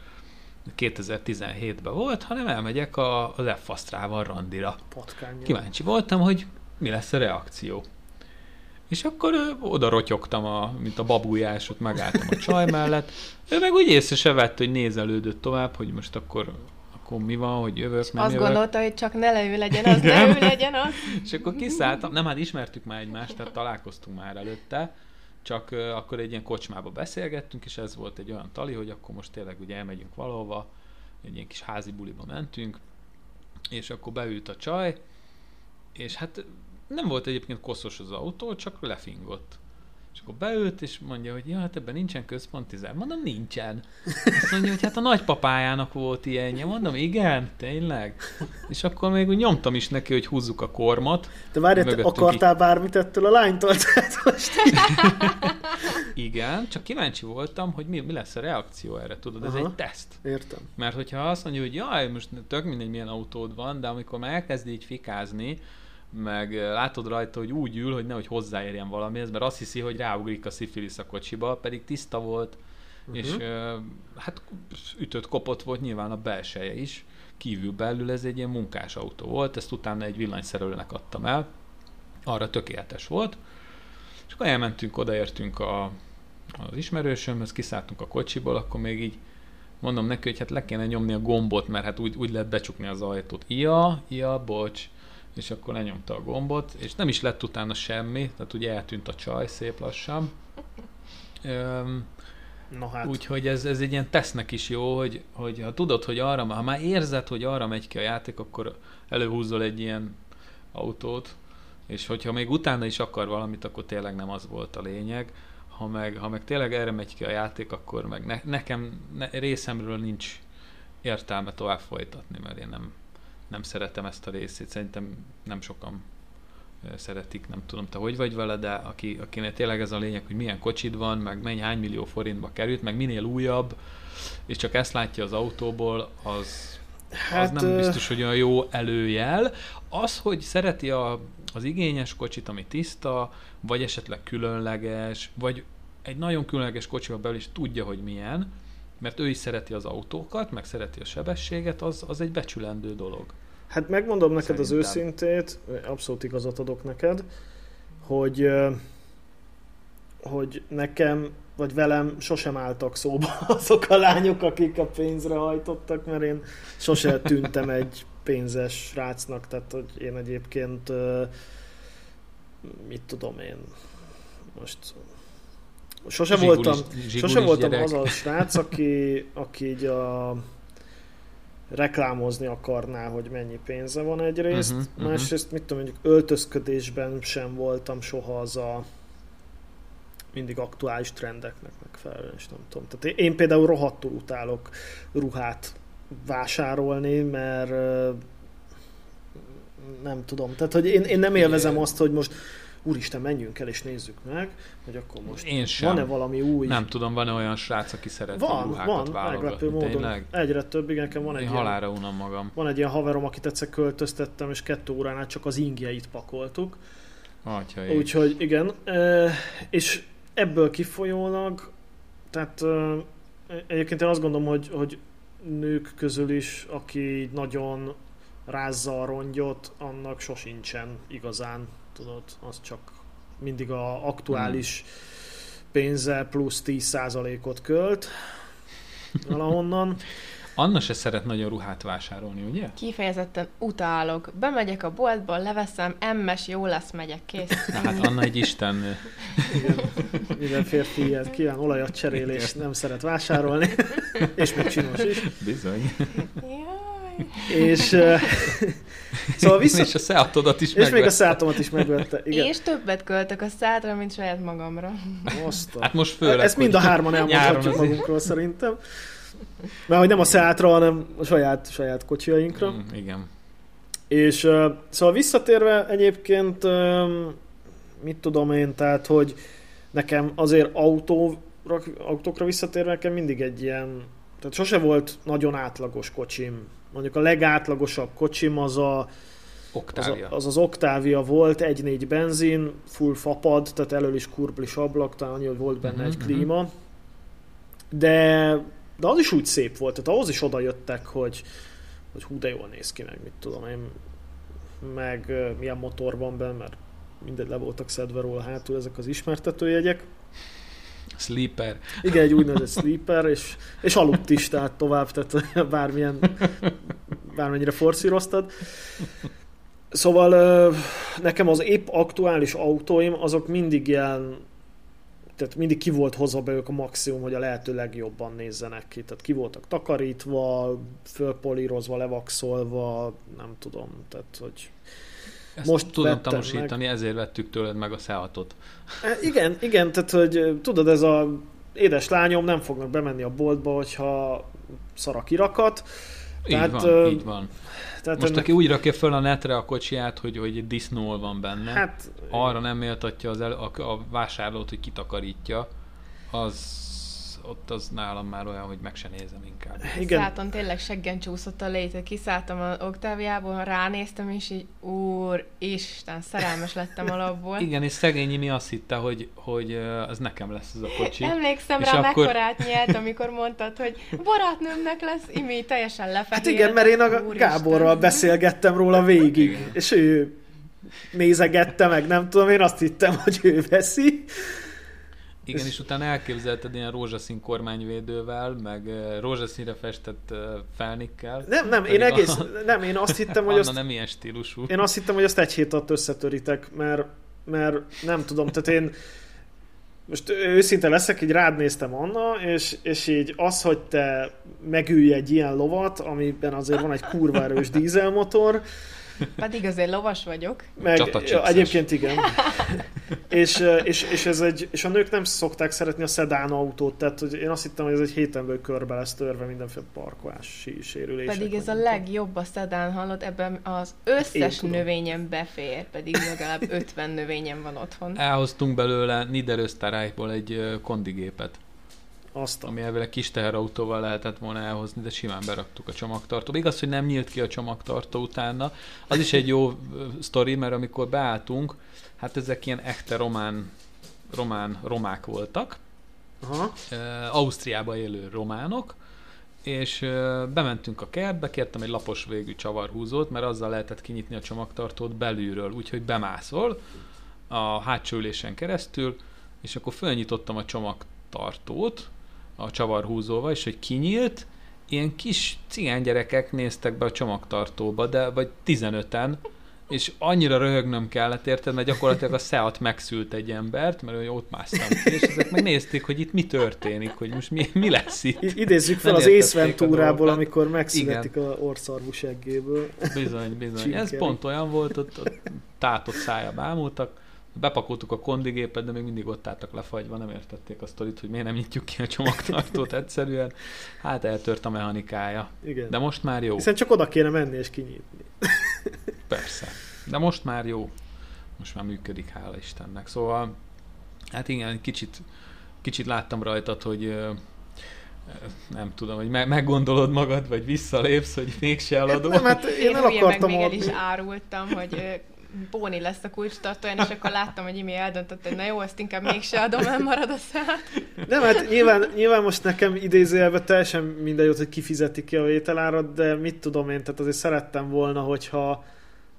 2017-ben volt, hanem elmegyek a, az f randira. Patkányja. Kíváncsi voltam, hogy mi lesz a reakció. És akkor ö, oda rotyogtam, a, mint a babujás, ott megálltam a csaj mellett. Ő meg úgy észre se vett, hogy nézelődött tovább, hogy most akkor akkor mi van, hogy jövök, nem Azt jövök. gondolta, hogy csak ne leül legyen az, ne ő legyen az. és akkor kiszálltam, nem, hát ismertük már egymást, tehát találkoztunk már előtte, csak uh, akkor egy ilyen kocsmába beszélgettünk, és ez volt egy olyan tali, hogy akkor most tényleg ugye elmegyünk valahova, egy ilyen kis házi buliba mentünk, és akkor beült a csaj, és hát nem volt egyébként koszos az autó, csak lefingott. És akkor beült, és mondja, hogy ja, hát ebben nincsen központi zár. Mondom, nincsen. Azt mondja, hogy hát a nagypapájának volt ilyenje. Mondom, igen, tényleg. És akkor még úgy nyomtam is neki, hogy húzzuk a kormot. De várj, te akartál ki... bármit ettől a lánytól? most igen, csak kíváncsi voltam, hogy mi, mi lesz a reakció erre, tudod, ez Aha, egy teszt. Értem. Mert hogyha azt mondja, hogy jaj, most tök mindegy milyen autód van, de amikor már elkezd így fikázni, meg látod rajta, hogy úgy ül, hogy nehogy hozzáérjen valamihez, mert azt hiszi, hogy ráugrik a szifilisz a kocsiba, pedig tiszta volt, uh-huh. és hát ütött kopott volt nyilván a belseje is, kívül belül ez egy ilyen munkás autó volt, ezt utána egy villanyszerelőnek adtam el, arra tökéletes volt, és akkor elmentünk, odaértünk a, az ismerősömhöz, kiszálltunk a kocsiból, akkor még így mondom neki, hogy hát le kéne nyomni a gombot, mert hát úgy, úgy lehet becsukni az ajtót. Ia, ia, bocs, és akkor lenyomta a gombot, és nem is lett utána semmi, tehát ugye eltűnt a csaj szép lassan. Öm, No hát. Úgyhogy ez, ez egy ilyen tesznek is jó, hogy, hogy ha tudod, hogy arra, ha már érzed, hogy arra megy ki a játék, akkor előhúzol egy ilyen autót, és hogyha még utána is akar valamit, akkor tényleg nem az volt a lényeg. Ha meg, ha meg tényleg erre megy ki a játék, akkor meg ne, nekem ne, részemről nincs értelme tovább folytatni, mert én nem, nem szeretem ezt a részét, szerintem nem sokan szeretik, nem tudom, te hogy vagy vele, de aki, akinek tényleg ez a lényeg, hogy milyen kocsid van, meg mennyi hány millió forintba került, meg minél újabb, és csak ezt látja az autóból, az hát, az nem biztos, hogy olyan jó előjel. Az, hogy szereti a, az igényes kocsit, ami tiszta, vagy esetleg különleges, vagy egy nagyon különleges kocsival belül is tudja, hogy milyen, mert ő is szereti az autókat, meg szereti a sebességet, az, az egy becsülendő dolog. Hát megmondom neked Szerintem. az őszintét, abszolút igazat adok neked, hogy hogy nekem, vagy velem sosem álltak szóba azok a lányok, akik a pénzre hajtottak, mert én sose tűntem egy pénzes srácnak, tehát hogy én egyébként mit tudom én, most sose zsigulis, voltam, zsigulis sose voltam az a srác, aki, aki így a reklámozni akarná, hogy mennyi pénze van egyrészt, uh-huh, uh-huh. másrészt mit tudom, mondjuk öltözködésben sem voltam soha az a mindig aktuális trendeknek megfelelően, és nem tudom. Tehát én például rohadtul utálok ruhát vásárolni, mert nem tudom. Tehát, hogy én, én nem élvezem azt, hogy most úristen, menjünk el és nézzük meg, hogy akkor most Én sem. van-e valami új... Nem tudom, van-e olyan srác, aki szeret van, ruhákat van, meglepő módon. Tényleg? Egyre több, igen, nekem van Én egy halára ilyen, unom magam. Van egy ilyen haverom, akit egyszer költöztettem, és kettő óránál csak az ingjeit pakoltuk. Atya Úgyhogy igen, és ebből kifolyólag, tehát egyébként én azt gondolom, hogy, hogy nők közül is, aki nagyon rázza a rongyot, annak sosincsen igazán, tudod, az csak mindig a aktuális hmm. pénze plusz 10%-ot költ valahonnan. Anna se szeret nagyon ruhát vásárolni, ugye? Kifejezetten utálok. Bemegyek a boltba, leveszem, emmes, jó lesz, megyek, kész. Na, hát Anna egy istennő. Igen. Minden férfi ilyet kíván olajat cserél, és nem szeret vásárolni. és még csinos is. Bizony. És uh, szóval vissza... És a Seatodat is És megvette. még a Seatomat is megvette. Igen. És többet költök a Seatra, mint saját magamra. Most Hát most főleg. Ezt mind a hárman elmondhatjuk magunkról szerintem. Mert hogy nem a Seatra, hanem a saját, saját kocsiainkra. Mm, igen. És uh, szóval visszatérve egyébként, mit tudom én, tehát, hogy nekem azért autóra, autókra visszatérve nekem mindig egy ilyen, tehát sose volt nagyon átlagos kocsim. Mondjuk a legátlagosabb kocsim az a Octavia. Az, a, az az Octavia volt, 1.4 benzin, full fapad, tehát elől is kurblis ablak, talán annyi, hogy volt benne uh-huh, egy mhm. klíma. Uh-huh. De de az is úgy szép volt, tehát ahhoz is oda jöttek, hogy, hogy hú, de jól néz ki meg, mit tudom én, meg milyen motor van benne, mert mindegy le voltak szedve róla hátul ezek az ismertetőjegyek. Sleeper. Igen, egy úgynevezett sleeper, és, és aludt is, tehát tovább, tehát bármilyen, bármennyire forszíroztad. Szóval nekem az épp aktuális autóim, azok mindig ilyen tehát mindig ki volt hozva belőlük a maximum, hogy a lehető legjobban nézzenek ki. Tehát ki voltak takarítva, fölpolírozva, levaxolva, nem tudom, tehát hogy ezt most tudom tanúsítani, meg. ezért vettük tőled meg a Seatot. E, igen, igen, tehát hogy tudod, ez a édes lányom nem fognak bemenni a boltba, hogyha szar a kirakat. Így tehát, van, így van. Tehát Most ennek... aki úgy rakja föl a netre a kocsiját, hogy, hogy disznó van benne, hát, arra nem méltatja az el, a, a vásárlót, hogy kitakarítja, az ott az nálam már olyan, hogy meg se nézem inkább. Igen. Szálltam, tényleg seggen csúszott a léte. Kiszálltam a Oktáviából, ránéztem, és így, úr, Isten, szerelmes lettem alapból. Igen, és szegényi mi azt hitte, hogy, hogy az nekem lesz ez a kocsi. Emlékszem és rá, akkor... mekkorát nyert, amikor mondtad, hogy barátnőmnek lesz, imi teljesen lefehér. Hát igen, mert én a Gáborral beszélgettem róla végig, és ő nézegette meg, nem tudom, én azt hittem, hogy ő veszi. Igen, és utána elképzelted ilyen rózsaszín kormányvédővel, meg rózsaszínre festett felnikkel. Nem, nem, én egész, a... nem, én azt hittem, hogy azt... nem ilyen stílusú. Én azt hittem, hogy azt egy hét alatt összetöritek, mert, mert nem tudom, tehát én most őszinte leszek, így rád néztem Anna, és, és így az, hogy te megülj egy ilyen lovat, amiben azért van egy kurva erős dízelmotor, pedig azért lovas vagyok. Meg, ja, egyébként igen. és, és, és, ez egy, és a nők nem szokták szeretni a szedán autót, tehát hogy én azt hittem, hogy ez egy hétenből körbe lesz törve mindenféle parkolási sérülés. Pedig ez a legjobb a szedán, hallott, ebben az összes növényem befér, pedig legalább 50 növényem van otthon. Elhoztunk belőle Niederösztarájból egy kondigépet. Azt ami elvileg kis teherautóval lehetett volna elhozni, de simán beraktuk a csomagtartóba. Igaz, hogy nem nyílt ki a csomagtartó utána. Az is egy jó sztori, mert amikor beálltunk, hát ezek ilyen echte román, román romák voltak, Aha. Ausztriába élő románok, és bementünk a kertbe, kértem egy lapos végű csavarhúzót, mert azzal lehetett kinyitni a csomagtartót belülről, úgyhogy bemászol a hátsó ülésen keresztül, és akkor felnyitottam a csomagtartót a csavarhúzóval, és hogy kinyílt, ilyen kis cigánygyerekek néztek be a csomagtartóba, de vagy 15-en, és annyira röhögnöm kellett, érted, mert gyakorlatilag a Seat megszült egy embert, mert ott másztam ki, és ezek megnézték, hogy itt mi történik, hogy most mi, mi lesz itt. Idézzük fel Nem az értették a észventúrából, dolgokat. amikor megszületik a orszarvú seggéből. Bizony, bizony. Csinkeri. Ez pont olyan volt, ott, ott tátott szája bámultak, bepakoltuk a kondigépet, de még mindig ott álltak lefagyva, nem értették a sztorit, hogy miért nem nyitjuk ki a csomagtartót egyszerűen. Hát eltört a mechanikája. Igen. De most már jó. Hiszen csak oda kéne menni és kinyitni. Persze. De most már jó. Most már működik, hála Istennek. Szóval, hát igen, kicsit, kicsit láttam rajtad, hogy nem tudom, hogy me- meggondolod magad, vagy visszalépsz, hogy mégse eladó. Nem, hát én Én el hülye meg akartam még el is árultam, hogy Bóni lesz a kulcstartóján, és akkor láttam, hogy Imi eldöntött, hogy na jó, ezt inkább mégse adom, nem marad a szállt. Nem, hát nyilván, nyilván most nekem idézőjelben teljesen mindegy, volt, hogy kifizeti ki a vételárat, de mit tudom én, tehát azért szerettem volna, hogyha,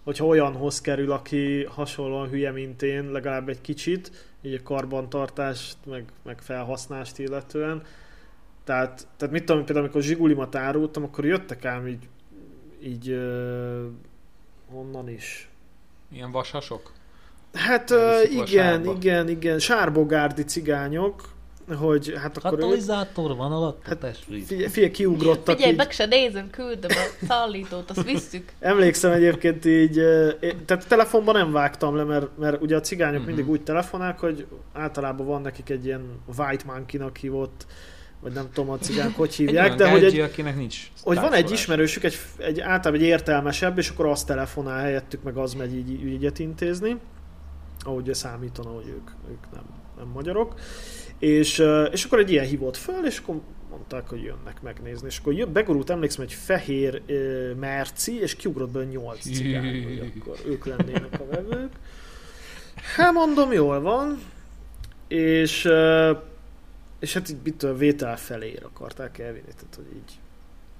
hogyha olyanhoz kerül, aki hasonlóan hülye, mint én, legalább egy kicsit, így a karbantartást, meg, meg felhasználást illetően. Tehát, tehát mit tudom, például amikor Zsigulimat árultam, akkor jöttek ám így, így honnan is? Ilyen vasasok? Hát uh, igen, igen, igen, sárbogárdi cigányok, hogy hát akkor ő, Katalizátor van alatt, Hát, testvég. figyelj, figyelj, kiugrottak Figyelj, így. meg se nézem, küldöm a szállítót, azt visszük. Emlékszem egyébként így, eh, tehát telefonban nem vágtam le, mert, mert ugye a cigányok Mhm. mindig úgy telefonálnak, hogy általában van nekik egy ilyen white monkey-nak hívott, vagy nem tudom a cigányok hogy Egy hívják, olyan de hogy, egy, akinek nincs hogy van egy ismerősük, egy, egy általában egy értelmesebb, és akkor azt telefonál helyettük, meg az megy így ügyet intézni, ahogy számítana, hogy ők, ők nem, nem magyarok. És, és akkor egy ilyen hívott föl, és akkor mondták, hogy jönnek megnézni. És akkor jött, begurult, emlékszem, egy fehér uh, merci, és kiugrott be 8 cigány, hogy akkor ők lennének a vevők. Hát mondom, jól van. És, és hát így mit tudom, vétel felé akarták elvinni, tehát hogy így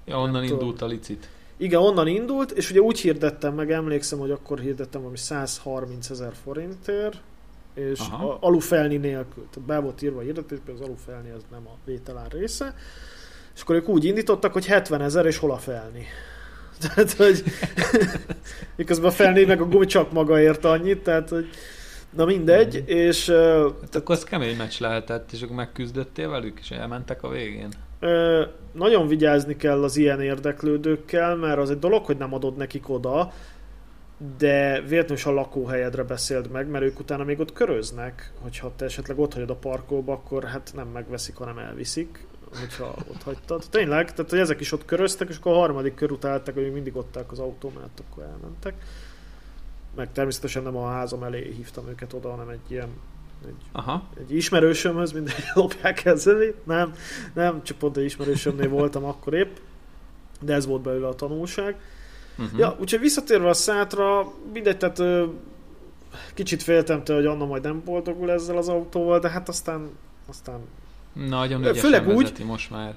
Ja, onnan tudom. indult a licit. igen, onnan indult, és ugye úgy hirdettem meg, emlékszem, hogy akkor hirdettem valami 130 ezer forintért, és Aha. a alufelni nélkül, tehát be volt írva a hirdetésben, az alufelni az nem a vételár része, és akkor ők úgy indítottak, hogy 70 ezer, és hol a felni. Tehát, hogy miközben a felni meg a gumi csak maga ért annyit, tehát, hogy na mindegy, és ö, Hát akkor az kemény meccs lehetett, és akkor megküzdöttél velük, és elmentek a végén. Ö, nagyon vigyázni kell az ilyen érdeklődőkkel, mert az egy dolog, hogy nem adod nekik oda, de véletlenül is a lakóhelyedre beszéld meg, mert ők utána még ott köröznek, hogyha te esetleg ott hagyod a parkolba, akkor hát nem megveszik, hanem elviszik, hogyha ott hagytad. Tényleg, tehát hogy ezek is ott köröztek, és akkor a harmadik kör utáltak, hogy még mindig ott az autó mellett, akkor elmentek. Meg természetesen nem a házam elé hívtam őket oda, hanem egy ilyen egy Aha. egy ismerősömhöz, mindegy, lopják el zenét. Nem, nem, csak pont egy ismerősömnél voltam akkor épp, de ez volt belőle a tanulság. Uh-huh. Ja, úgyhogy visszatérve a szátra, mindegy, tehát ö, kicsit féltem tőle, hogy Anna majd nem boldogul ezzel az autóval, de hát aztán, aztán Nagyon ügyesen főleg úgy- most már.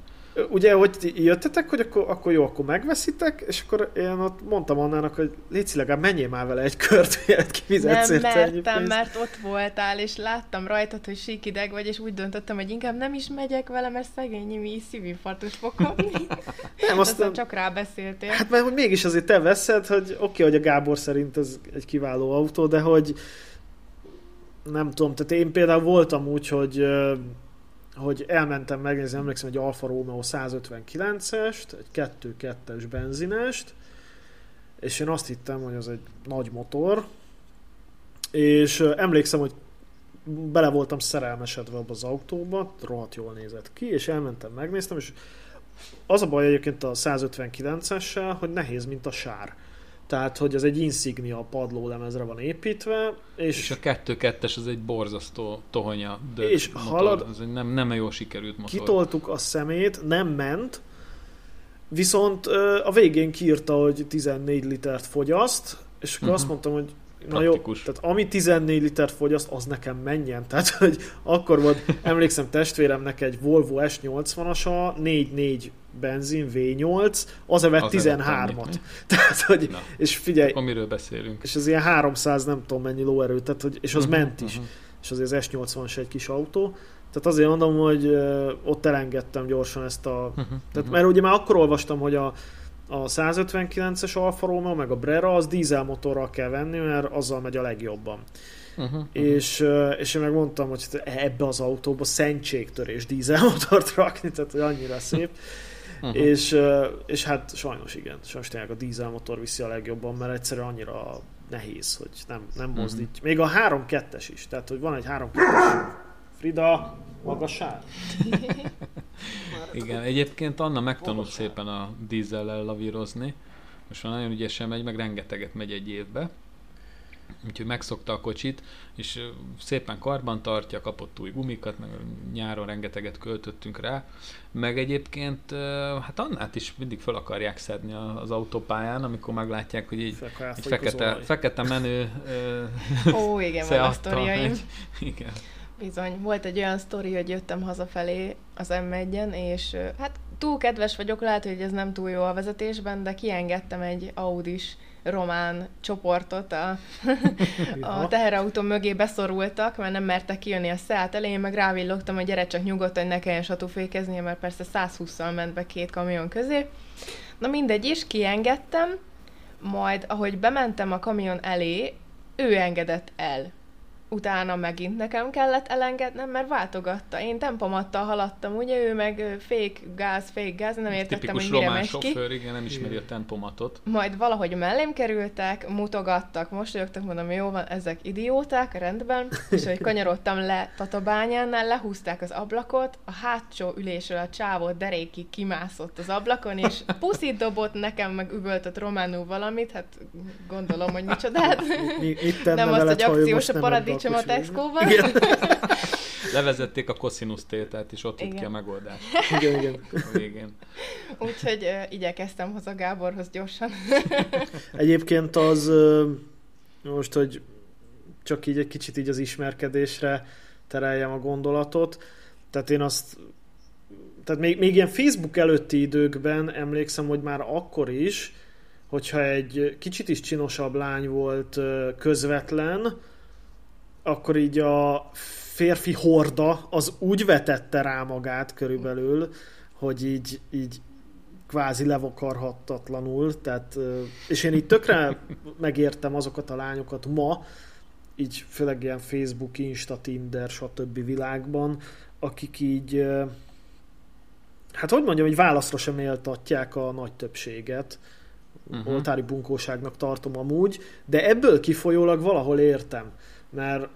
Ugye, hogy jöttetek, hogy akkor, akkor jó, akkor megveszitek, és akkor én ott mondtam Annának, hogy légy legalább menjél már vele egy kört, mielőtt kifizetsz Nem mertem, mert ott voltál, és láttam rajtad, hogy síkideg vagy, és úgy döntöttem, hogy inkább nem is megyek vele, mert szegény mi szívinfarktus fog kapni. Nem, Aztán aztán, csak rábeszéltél. Hát mert hogy mégis azért te veszed, hogy oké, okay, hogy a Gábor szerint ez egy kiváló autó, de hogy nem tudom, tehát én például voltam úgy, hogy hogy elmentem megnézni, emlékszem, egy Alfa Romeo 159-est, egy 2.2-es benzinest, és én azt hittem, hogy az egy nagy motor, és emlékszem, hogy bele voltam szerelmesedve abba az autóba, rohadt jól nézett ki, és elmentem, megnéztem, és az a baj egyébként a 159-essel, hogy nehéz, mint a sár. Tehát hogy ez egy Insignia padlólemezre van építve, és, És a 2-2-es az egy borzasztó tohonya És motor. halad- Ez egy nem, nem jó sikerült motor. kitoltuk a szemét, nem ment, viszont a végén kiírta, hogy 14 litert fogyaszt, és akkor Mhm. azt mondtam, hogy na jó, tehát ami 14 litert fogyaszt, az nekem menjen. Tehát, hogy akkor volt, emlékszem testvéremnek egy Volvo S80-asa, 4-4 benzin V8, az evett Az evett 13-at. annyit, Tehát, hogy, Na, és figyelj, akkor miről beszélünk? és az ilyen 300 nem tudom mennyi lóerő, tehát, hogy, és az Mhm, ment is mhm. és azért az S80 se egy kis autó. Tehát azért mondom, hogy ott elengedtem gyorsan ezt a... Mhm, Tehát, mhm. mert ugye már akkor olvastam, hogy a, a 159-es Alfa Romeo, meg a Brera, az dízelmotorral kell venni, mert azzal megy a legjobban. Uh-huh, uh-huh. És, ö, és én meg mondtam, hogy ebbe az autóba szentségtörés dízelmotort rakni, tehát hogy annyira szép. uh-huh. És, és hát sajnos igen, sajnos tényleg a dízelmotor viszi a legjobban, mert egyszerűen annyira nehéz, hogy nem, nem Mhm. mozdít. Még a 3-2-es is, tehát hogy van egy 3-2-es Frida, magasság. Igen, egyébként Anna megtanult szépen a dízellel lavírozni. Most már nagyon ügyesen megy, meg rengeteget megy egy évbe. Úgyhogy megszokta a kocsit, és szépen karban tartja, kapott új gumikat, meg nyáron rengeteget költöttünk rá. Meg egyébként, hát Annát is mindig fel akarják szedni a- az autópályán, amikor meglátják, hogy egy az fekete, fekete menő ö, Ó, igen, van a sztoriaim. megy. Igen. Bizony, volt egy olyan sztori, hogy jöttem hazafelé az m és ö, hát túl kedves vagyok, lehet, hogy ez nem túl jó a vezetésben, de kiengedtem egy Audis román csoportot, a, a teherautó mögé beszorultak, mert nem mertek kijönni a Seat elé, én meg rávillogtam, hogy gyere csak nyugodtan, hogy ne kelljen satúfékeznie, mert persze 120-szal ment be két kamion közé. Na mindegy is, kiengedtem, majd ahogy bementem a kamion elé, ő engedett el. Utána megint nekem kellett elengednem, mert váltogatta. Én tempomattal haladtam, ugye ő meg fék gáz, fék gáz, nem értettem, Tipikus hogy mire román megy ki. sofőr, igen, nem ismeri a tempomatot. Majd valahogy mellém kerültek, mutogattak, mosolyogtak, mondom, jó van, ezek idióták, rendben, és hogy kanyarodtam le Tatabányánnál, lehúzták az ablakot, a hátsó ülésről a csávó derékig kimászott az ablakon, és puszit dobott nekem, meg üvöltött románul valamit, hát gondolom, hogy micsodát. Tenne Nem azt, veled, hogy akciós a nem paradicsom a kocsiba? Tesco-ban. Levezették a koszinusz tételt, és ott jött ki a megoldás igen, igen. a végén. Úgyhogy ö, igyekeztem haza Gáborhoz gyorsan. Egyébként az ö, most, hogy csak így egy kicsit így az ismerkedésre tereljem a gondolatot, tehát én azt tehát még, még ilyen Facebook előtti időkben emlékszem, hogy már akkor is, hogyha egy kicsit is csinosabb lány volt közvetlen, akkor így a férfi horda az úgy vetette rá magát körülbelül, hogy így, így kvázi levakarhatatlanul, tehát, és én így tökre megértem azokat a lányokat ma, így főleg ilyen Facebook, Insta, Tinder, stb. világban, akik így, hát hogy mondjam, hogy válaszra sem éltatják a nagy többséget. Uh-huh. Oltári bunkóságnak tartom amúgy, de ebből kifolyólag valahol értem, mert,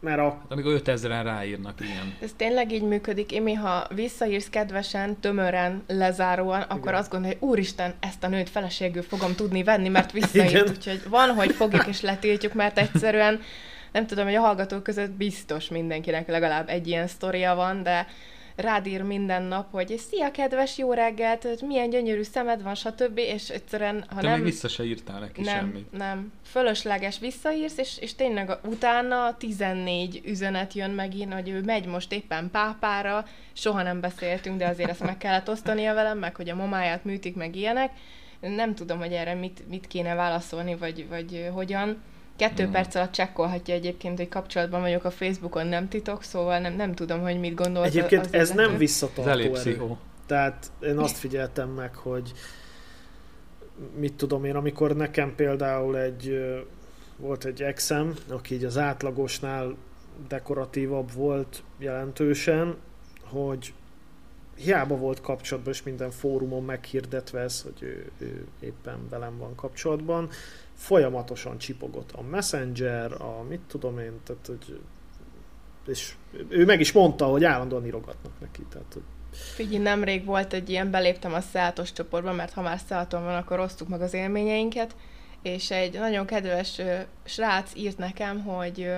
mert a Hát amikor 5000-en ráírnak, igen. Ez tényleg így működik, Imi, ha visszaírsz kedvesen, tömören, lezáróan, akkor Igen. azt gondolja, hogy úristen, ezt a nőt feleségül fogom tudni venni, mert visszaírt. Igen. Úgyhogy van, hogy fogjuk és letiltjuk, mert egyszerűen nem tudom, hogy a hallgatók között biztos mindenkinek legalább egy ilyen sztoria van, de rád ír minden nap, hogy szia kedves, jó reggelt, milyen gyönyörű szemed van, stb. És egyszerűen, ha Te nem... még vissza se írtál neki nem, semmit. nem. Fölösleges visszaírsz, és, és tényleg utána 14 üzenet jön megint, hogy ő megy most éppen pápára, soha nem beszéltünk, de azért ezt meg kellett osztania velem, meg hogy a mamáját műtik, meg ilyenek. Nem tudom, hogy erre mit, mit kéne válaszolni, vagy, vagy hogyan. Kettő Hmm. perc alatt csekkolhatja egyébként, hogy kapcsolatban vagyok a Facebookon, nem titok, szóval nem, nem tudom, hogy mit gondolt egyébként az ez nem illető. Ez visszatartó erő. Tehát én azt figyeltem meg, hogy mit tudom én, amikor nekem például egy volt egy exem, aki így az átlagosnál dekoratívabb volt jelentősen, hogy hiába volt kapcsolatban, és minden fórumon meghirdetve ez, hogy ő, ő éppen velem van kapcsolatban, folyamatosan csipogott a Messenger, a mit tudom én, tehát hogy és ő meg is mondta, hogy állandóan írogatnak neki, tehát hogy Figyelj, nemrég volt egy ilyen, beléptem a Szeátos csoportba, mert ha már Szeáton van, akkor osztuk meg az élményeinket, és egy nagyon kedves ö, srác írt nekem, hogy ö,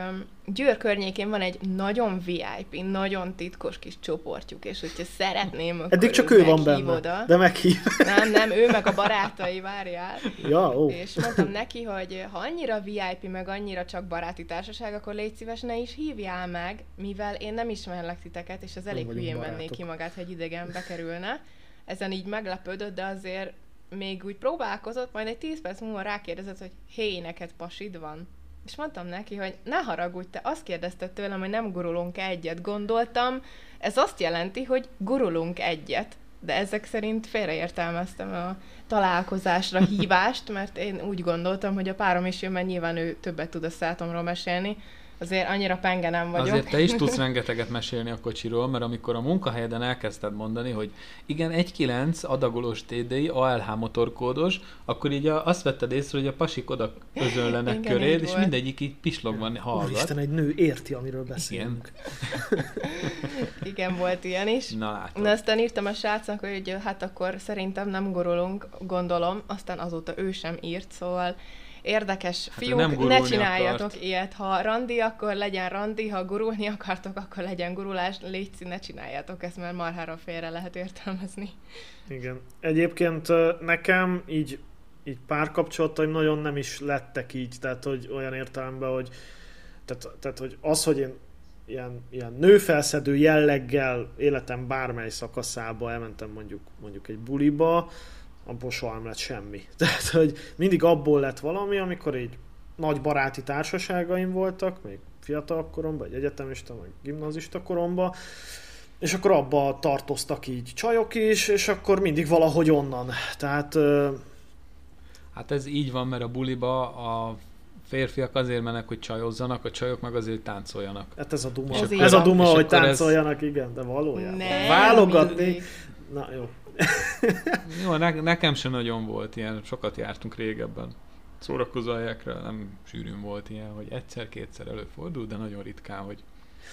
Győr környékén van egy nagyon VIP, nagyon titkos kis csoportjuk, és hogyha szeretném, akkor Eddig csak ő van benne, oda. de meghív. Nem, nem, ő meg a barátai, várjál. Ja, ó. És mondtam neki, hogy ha annyira VIP, meg annyira csak baráti társaság, akkor légy szíves, ne is hívjál meg, mivel én nem ismerlek titeket, és az elég hülyén venné ki magát, hogy idegen bekerülne. Ezen így meglepődött, de azért még úgy próbálkozott, majd egy 10 perc múlva rákérdezett, hogy hé, neked pasid van? És mondtam neki, hogy ne haragudj, te azt kérdezted tőlem, hogy nem gurulunk egyet. Gondoltam, ez azt jelenti, hogy gurulunk egyet. De ezek szerint félreértelmeztem a találkozásra hívást, mert én úgy gondoltam, hogy a párom is jön, mert nyilván ő többet tud a szátomról mesélni. Azért annyira penge nem vagyok. Azért te is tudsz rengeteget mesélni a kocsiról, mert amikor a munkahelyeden elkezdted mondani, hogy igen, 1.9 adagolós TDI, ALH motorkódos, akkor így a, azt vetted észre, hogy a pasik oda özönlenek Igen, köréd, és volt. mindegyik így pislogban hallgat. Úristen, egy nő érti, amiről beszélünk. Igen, volt ilyen is. Na látod. Na aztán írtam a srácnak, hogy hát akkor szerintem nem gurulunk, gondolom, aztán azóta ő sem írt, szóval érdekes Hát fiúk, nem ne csináljatok akart. ilyet. Ha randi, akkor legyen randi, ha gurulni akartok, akkor legyen gurulás. Légy ne csináljátok ezt, mert marhára félre lehet értelmezni. Igen. Egyébként nekem így, így párkapcsolataim nagyon nem is lettek így, tehát hogy olyan értelemben, hogy tehát, tehát hogy az, hogy én ilyen, ilyen nőfelszedő jelleggel életem bármely szakaszába elmentem mondjuk, mondjuk egy buliba, abból soha nem lett semmi. Tehát, hogy mindig abból lett valami, amikor így nagy baráti társaságaim voltak, még fiatal koromban, egy egyetemista, meg gimnazista koromban, és akkor abba tartoztak így csajok is, és akkor mindig valahogy onnan. Tehát ö, Hát ez így van, mert a buliba a férfiak azért mennek, hogy csajozzanak, a csajok meg azért táncoljanak. hát ez a duma. Ez Ez, a duma, hogy akkor ez- táncoljanak, igen, de valójában. Nem, Válogatni. mindig. Na jó. Jó, ne, nekem sem nagyon volt ilyen, sokat jártunk régebben. Szórakozó helyekre nem sűrűn volt ilyen, hogy egyszer-kétszer előfordult, de nagyon ritkán, hogy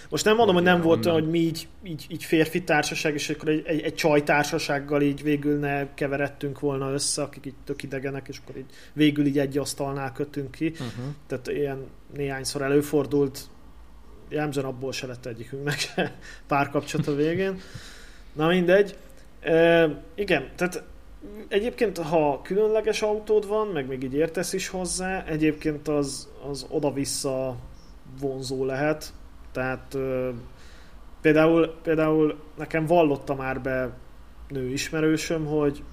Most nem mondom, hogy nem volt olyan, hogy mi így, így, így férfi társaság, és akkor egy, egy, egy csaj társasággal így végül ne keveredtünk volna össze, akik így tök idegenek, és akkor így végül így egy asztalnál kötünk ki. uh-huh. Tehát ilyen néhányszor előfordult, jellemzően abból se lett egyikünknek párkapcsolat a végén. Na mindegy. E, igen, tehát egyébként, ha különleges autód van, meg még így értesz is hozzá, egyébként az, az oda-vissza vonzó lehet. Tehát ö, például, például nekem vallotta már be nő ismerősöm, hogy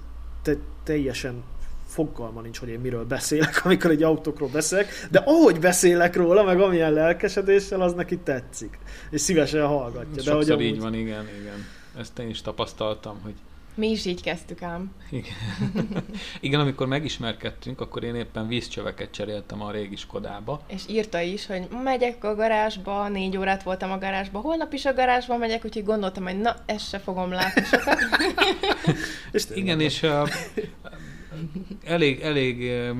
te, teljesen fogalma nincs, hogy én miről beszélek, amikor egy autókról beszélek, de ahogy beszélek róla, meg amilyen lelkesedéssel, az neki tetszik. És szívesen hallgatja. De Sokszor hogy így amúgy- van, igen, igen. Ezt én is tapasztaltam, hogy Mi is így kezdtük ám. igen. igen, amikor megismerkedtünk, akkor én éppen vízcsöveket cseréltem a régi Skodába. És írta is, hogy megyek a garázsba, négy órát voltam a garázsba, holnap is a garázsba megyek, úgyhogy gondoltam, hogy na, ezt se fogom látni sokat. És Igen, és uh, elég, elég uh,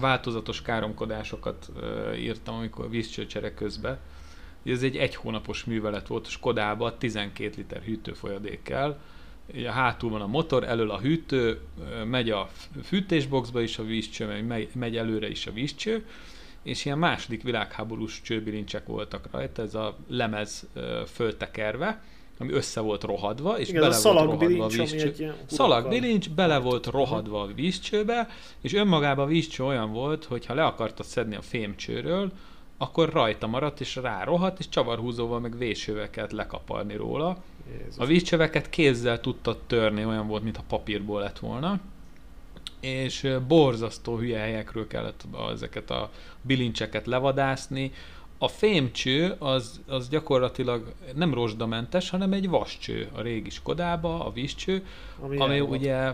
változatos káromkodásokat uh, írtam, amikor vízcsőcsere közben. Ugye Ez egy egy hónapos művelet volt a Skodába, 12 liter hűtőfolyadék kell. Ugye hátul van a motor, elől a hűtő, megy a fűtésboxba is a vízcső, meg megy, előre is a vízcső, és ilyen második világháborús csőbilincsek voltak rajta, ez a lemez föltekerve, ami össze volt rohadva, és Igen, bele a volt rohadva a vízcső. Szalagbilincs bele volt rohadva a vízcsőbe, és önmagában a vízcső olyan volt, hogy ha le akartad szedni a fémcsőről, akkor rajta maradt, és rá rohadt, és csavarhúzóval meg vésővel kellett lekaparni róla. Jézus. A vízcsöveket kézzel tudtad törni, olyan volt, mintha papírból lett volna. És borzasztó hülye helyekről kellett ezeket a bilincseket levadászni. A fémcső az, az gyakorlatilag nem rozsdamentes, hanem egy vascső a régi Skodába, a vízcső, ami elrohad. ugye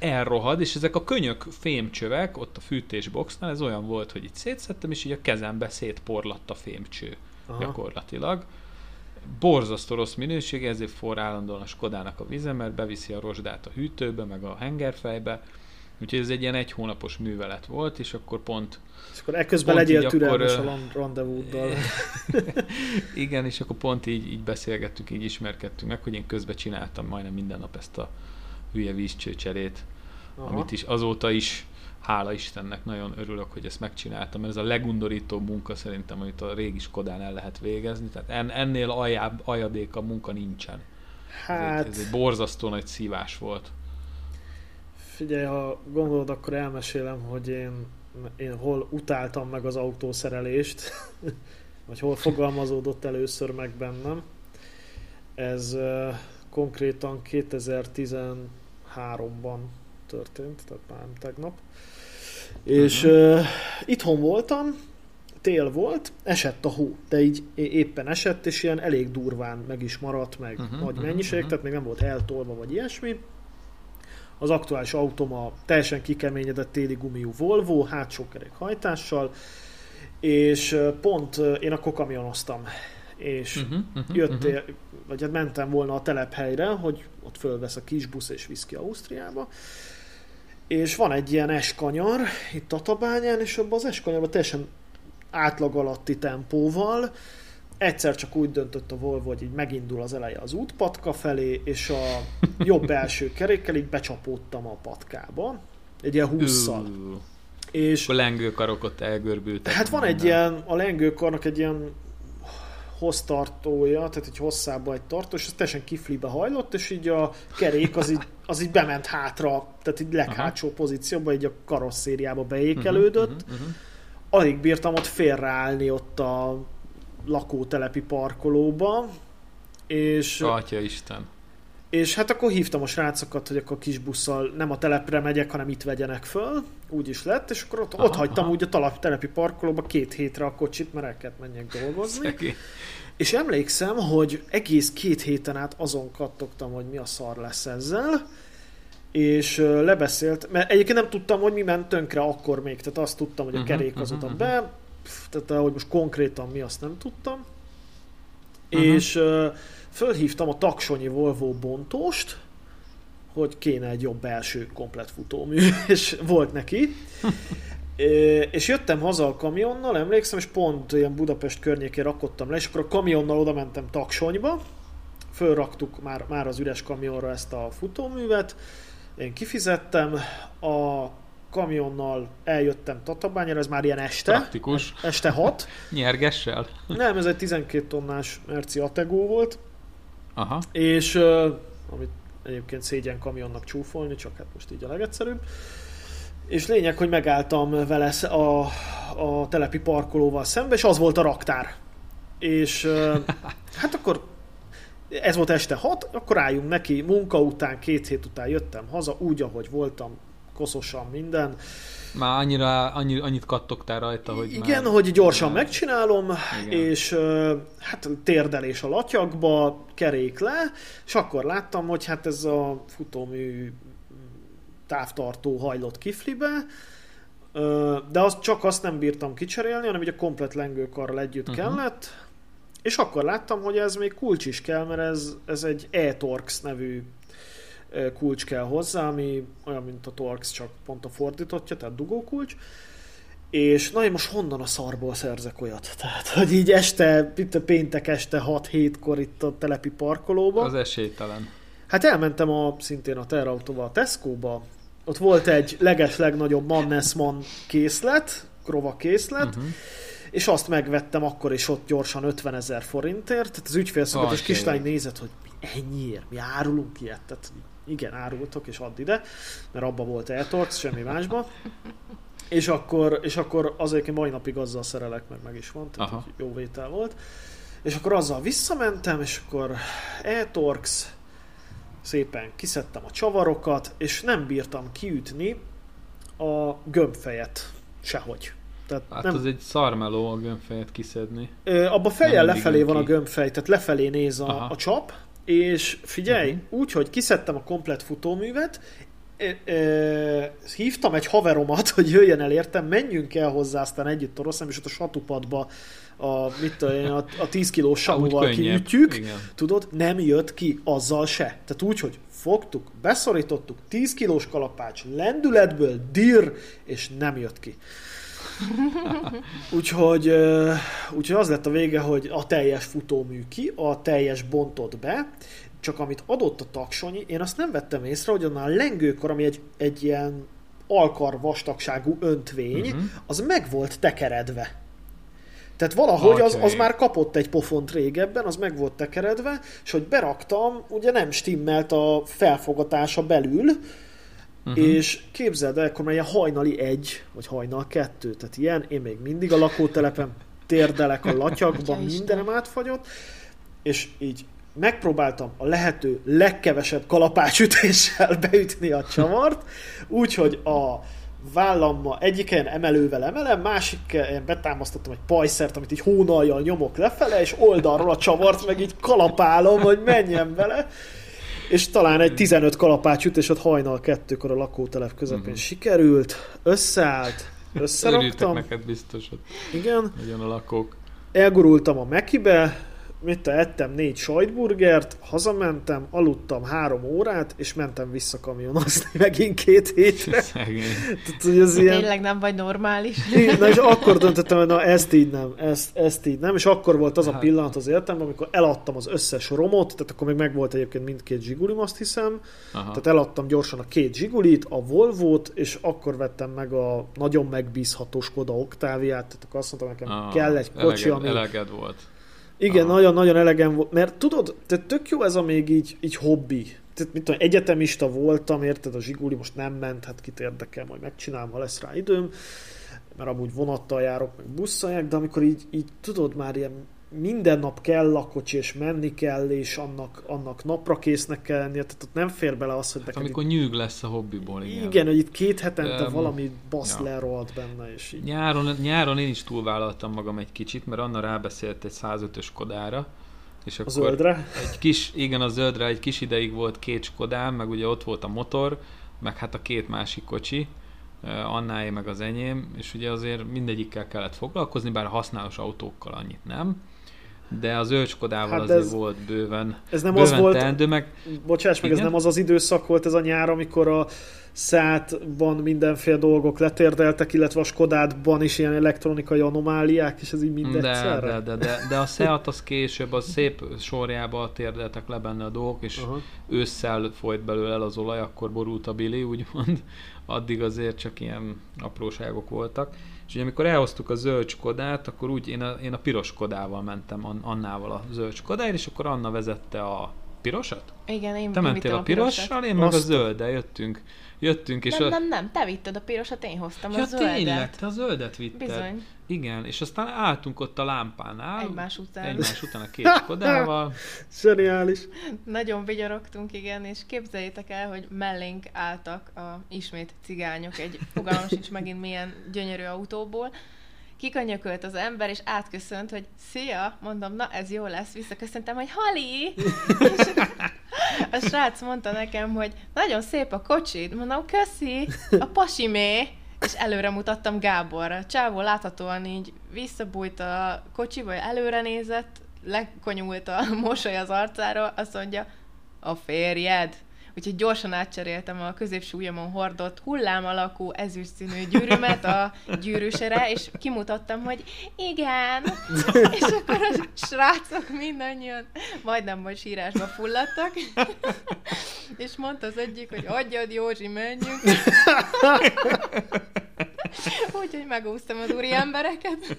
elrohad, és ezek a könyök fémcsövek ott a fűtésboxnál, ez olyan volt, hogy itt szétszedtem, és így a kezembe szétporlatt a fémcső Aha. gyakorlatilag. Borzasztó rossz minőség, ezért forr állandóan a Skodának a vize, mert beviszi a rozsdát a hűtőbe, meg a hengerfejbe. Úgyhogy ez egy ilyen egy hónapos művelet volt, és akkor pont És akkor ekközben legyél türelmes akkor, a rendezvúddal. igen, és akkor pont így, így beszélgettünk, így ismerkedtünk meg, hogy én közben csináltam majdnem minden nap ezt a hülye vízcsőcserét, Aha. amit is azóta is hála Istennek nagyon örülök, hogy ezt megcsináltam, mert ez a legundorítóbb munka szerintem, amit a régi Skodán el lehet végezni, tehát ennél aljább, aljabék a munka nincsen. Hát... Ez, egy, ez egy borzasztó nagy szívás volt. Figyelj, ha gondolod, akkor elmesélem, hogy én, én hol utáltam meg az autószerelést, vagy hol fogalmazódott először meg bennem. Ez uh, konkrétan 2013-ban történt, tehát már nem tegnap. És uh-huh. uh, itthon voltam, tél volt, esett a hó, de így éppen esett, és ilyen elég durván meg is maradt, meg uh-huh, nagy mennyiség, uh-huh. tehát még nem volt eltolva, vagy ilyesmi. Az aktuális automa teljesen kikeményedett téli gumiú Volvo, hátsó kerék hajtással, és pont én akkor kamionoztam, és uh-huh, uh-huh, jöttél, uh-huh. vagy hát mentem volna a telephelyre, hogy ott fölvesz a kis busz és visz ki Ausztriába, és van egy ilyen eskanyar itt a tabányán, és abban az eskanyarban teljesen átlag alatti tempóval, egyszer csak úgy döntött a Volvo, hogy így megindul az eleje az útpatka felé, és a jobb első kerékkel így becsapódtam a patkába, egy ilyen húszszal. És a lengőkarok ott elgörbültek. Hát van egy ilyen, a lengőkarnak egy ilyen hoztartója, tehát egy hosszába egy tartó, és ez teljesen kiflibe hajlott, és így a kerék az így, az így bement hátra, tehát így leghátsó Aha. pozícióba, így a karosszériába beékelődött. Uh-huh, uh-huh, uh-huh. Alig bírtam ott félreállni ott a lakótelepi parkolóba, és... Atya Isten. És hát akkor hívtam a srácokat, hogy akkor kis busszal nem a telepre megyek, hanem itt vegyenek föl. Úgy is lett, és akkor ott, aha, ott hagytam aha. úgy a talap, telepi parkolóba két hétre a kocsit, mert el kellett menjek dolgozni. Szeki. És emlékszem, hogy egész két héten át azon kattogtam, hogy mi a szar lesz ezzel, és lebeszélt, mert egyébként nem tudtam, hogy mi ment tönkre akkor még, tehát azt tudtam, hogy a mhm, kerék az uh-huh, uh-huh. be, tehát hogy most konkrétan mi, azt nem tudtam. Uh-huh. És uh, fölhívtam a taksonyi Volvo bontóst, hogy kéne egy jobb belső komplet futómű, és volt neki. és jöttem haza a kamionnal, emlékszem, és pont ilyen Budapest környékén rakottam le, és akkor a kamionnal oda mentem Taksonyba, fölraktuk már, már az üres kamionra ezt a futóművet, én kifizettem, a kamionnal eljöttem Tatabányára, ez már ilyen este. Praktikus. Este 6. Nyergessel? Nem, ez egy 12 tonnás Merci Ategó volt. Aha. És uh, amit egyébként szégyen kamionnak csúfolni, csak hát most így a legegyszerűbb. És lényeg, hogy megálltam vele a, a telepi parkolóval szembe, és az volt a raktár. És uh, hát akkor ez volt este 6, akkor álljunk neki, munka után, két hét után jöttem haza, úgy, ahogy voltam, koszosan minden. Már annyira, annyi, annyit kattogtál rajta, hogy Igen, már... hogy gyorsan megcsinálom, Igen. és hát térdelés a latyakba, kerék le, és akkor láttam, hogy hát ez a futómű távtartó hajlott kiflibe, de az, csak azt nem bírtam kicserélni, hanem ugye a komplet lengőkarral együtt uh-huh. kellett, és akkor láttam, hogy ez még kulcs is kell, mert ez, ez egy e-Torx nevű kulcs kell hozzá, ami olyan, mint a Torx, csak pont a fordítottja, tehát dugókulcs. És na én most honnan a szarból szerzek olyat? Tehát, hogy így este, itt a péntek este 6-7-kor itt a telepi parkolóban. Az esélytelen. Hát elmentem a, szintén a terautóval a Tesco-ba, ott volt egy leges legnagyobb Mannesman készlet, krova készlet, uh-huh. és azt megvettem akkor is ott gyorsan 50 ezer forintért, tehát az ügyfélszolgálatos kislány nézett, hogy ennyiért, mi árulunk ilyet, tehát igen, árultok, és add ide, mert abba volt eltorx, semmi másba. És akkor, és akkor azért én mai napig azzal szerelek, mert meg is van, tehát jó vétel volt. És akkor azzal visszamentem, és akkor eltorx, szépen kiszedtem a csavarokat, és nem bírtam kiütni a gömbfejet sehogy. Tehát hát nem... az egy szarmeló a gömbfejet kiszedni. Ö, abba fejjel lefelé van ki. a gömbfej, tehát lefelé néz a, a csap, és figyelj, uh-huh. úgy, hogy kiszedtem a komplet futóművet, e, e, hívtam egy haveromat, hogy jöjjön el értem, menjünk el hozzá, aztán együtt oroszlám, és ott a satupadba a, mit tudom, a, a 10 kilós samuval kiütjük, tudod, nem jött ki azzal se. Tehát úgy, hogy fogtuk, beszorítottuk, 10 kilós kalapács, lendületből, dir, és nem jött ki. úgyhogy, úgyhogy az lett a vége, hogy a teljes futómű ki, a teljes bontott be, csak amit adott a taksonyi, én azt nem vettem észre, hogy annál a lengőkor, ami egy, egy ilyen alkar vastagságú öntvény, uh-huh. az meg volt tekeredve. Tehát valahogy az, az már kapott egy pofont régebben, az meg volt tekeredve, és hogy beraktam, ugye nem stimmelt a felfogatása belül, uh-huh. és képzeld el, akkor már ilyen hajnali egy, vagy hajnal kettő, tehát ilyen, én még mindig a lakótelepen térdelek a latyakban, mindenem átfagyott, és így megpróbáltam a lehető legkevesebb kalapácsütéssel beütni a csavart, úgyhogy a vállammal egyik helyen emelővel emelem, másik helyen betámasztottam egy pajszert, amit így hónaljal nyomok lefele, és oldalról a csavart meg így kalapálom, hogy menjen vele. És talán egy 15 kalapácsütés ott hajnal kettőkor a lakótelep közepén uh-huh. sikerült, összeállt, összeraktam. neked biztos, Igen. a lakók. Elgurultam a Mekibe, mit ettem négy sajtburgert, hazamentem, aludtam három órát, és mentem vissza kamionozni megint két hétre. Tehát, hogy ez ilyen... Tényleg nem vagy normális. Na és akkor döntöttem, hogy na ezt így nem, ezt, ezt így nem, és akkor volt az a hát. pillanat az életemben, amikor eladtam az összes romot, tehát akkor még megvolt egyébként mindkét zsigulim, azt hiszem, Aha. tehát eladtam gyorsan a két zsigulit, a Volvo-t, és akkor vettem meg a nagyon megbízható Skoda Octaviát, tehát akkor azt mondtam nekem, Aha. kell egy kocsi, eleged, ami... Eleged volt igen, nagyon-nagyon elegem volt, mert tudod, te tök jó ez a még így, így hobbi. Tehát mit tudom, egyetemista voltam, érted, a zsiguli most nem ment, hát kit érdekel, majd megcsinálom, ha lesz rá időm, mert amúgy vonattal járok, meg busszal de amikor így, így tudod már ilyen minden nap kell a kocsi, és menni kell, és annak, annak napra késznek kell lennie, tehát ott nem fér bele az, hogy hát amikor itt... nyűg lesz a hobbiból, igen. Igen, hogy itt két hetente um, valami basz ja. lerolt benne, és így. Nyáron, nyáron én is túlvállaltam magam egy kicsit, mert Anna rábeszélt egy 105-ös Kodára, és akkor a zöldre? Egy kis, igen, a zöldre egy kis ideig volt két Skodám, meg ugye ott volt a motor, meg hát a két másik kocsi, Annáé meg az enyém, és ugye azért mindegyikkel kellett foglalkozni, bár a használos autókkal annyit nem de az őcskodával hát azért ez, volt bőven, ez nem bőven az volt, teendő, meg... Bocsáss meg, igen? ez nem az az időszak volt ez a nyár, amikor a szátban mindenféle dolgok letérdeltek, illetve a Skodádban is ilyen elektronikai anomáliák, és ez így minden de, de, de, de, de, a Seat az később, az szép sorjába térdeltek le benne a dolgok, és Aha. ősszel folyt belőle el az olaj, akkor borult a Billy, úgymond. Addig azért csak ilyen apróságok voltak. És ugye amikor elhoztuk a zöld Skodát, akkor úgy én a, én a piros Kodával mentem Annával a zöld Skodáért, és akkor Anna vezette a pirosat? Igen, én Te mentél a pirossal, én meg a zölddel jöttünk. Jöttünk, és nem, a... nem, nem, te vitted a pirosat, én hoztam ja, a zöldet. tényleg, te a zöldet vitted. Bizony. Igen, és aztán álltunk ott a lámpánál. Egymás után. Egymás után a két kodával. Zseniális. Nagyon vigyorogtunk, igen, és képzeljétek el, hogy mellénk álltak a ismét cigányok, egy fogalmam sincs megint milyen gyönyörű autóból, kikanyökölt az ember, és átköszönt, hogy szia, mondom, na ez jó lesz, visszaköszöntem, hogy Hali! és a srác mondta nekem, hogy nagyon szép a kocsid, mondom, köszi, a pasimé, és előre mutattam Gáborra. Csávó láthatóan így visszabújt a kocsiba, előre nézett, lekonyult a mosoly az arcára, azt mondja, a férjed úgyhogy gyorsan átcseréltem a középső ujjamon hordott hullám alakú ezüst színű gyűrűmet a gyűrűsere, és kimutattam, hogy igen, és akkor a srácok mindannyian majdnem vagy sírásba fulladtak, és mondta az egyik, hogy adjad Józsi, menjünk. Úgyhogy megúsztam az úri embereket.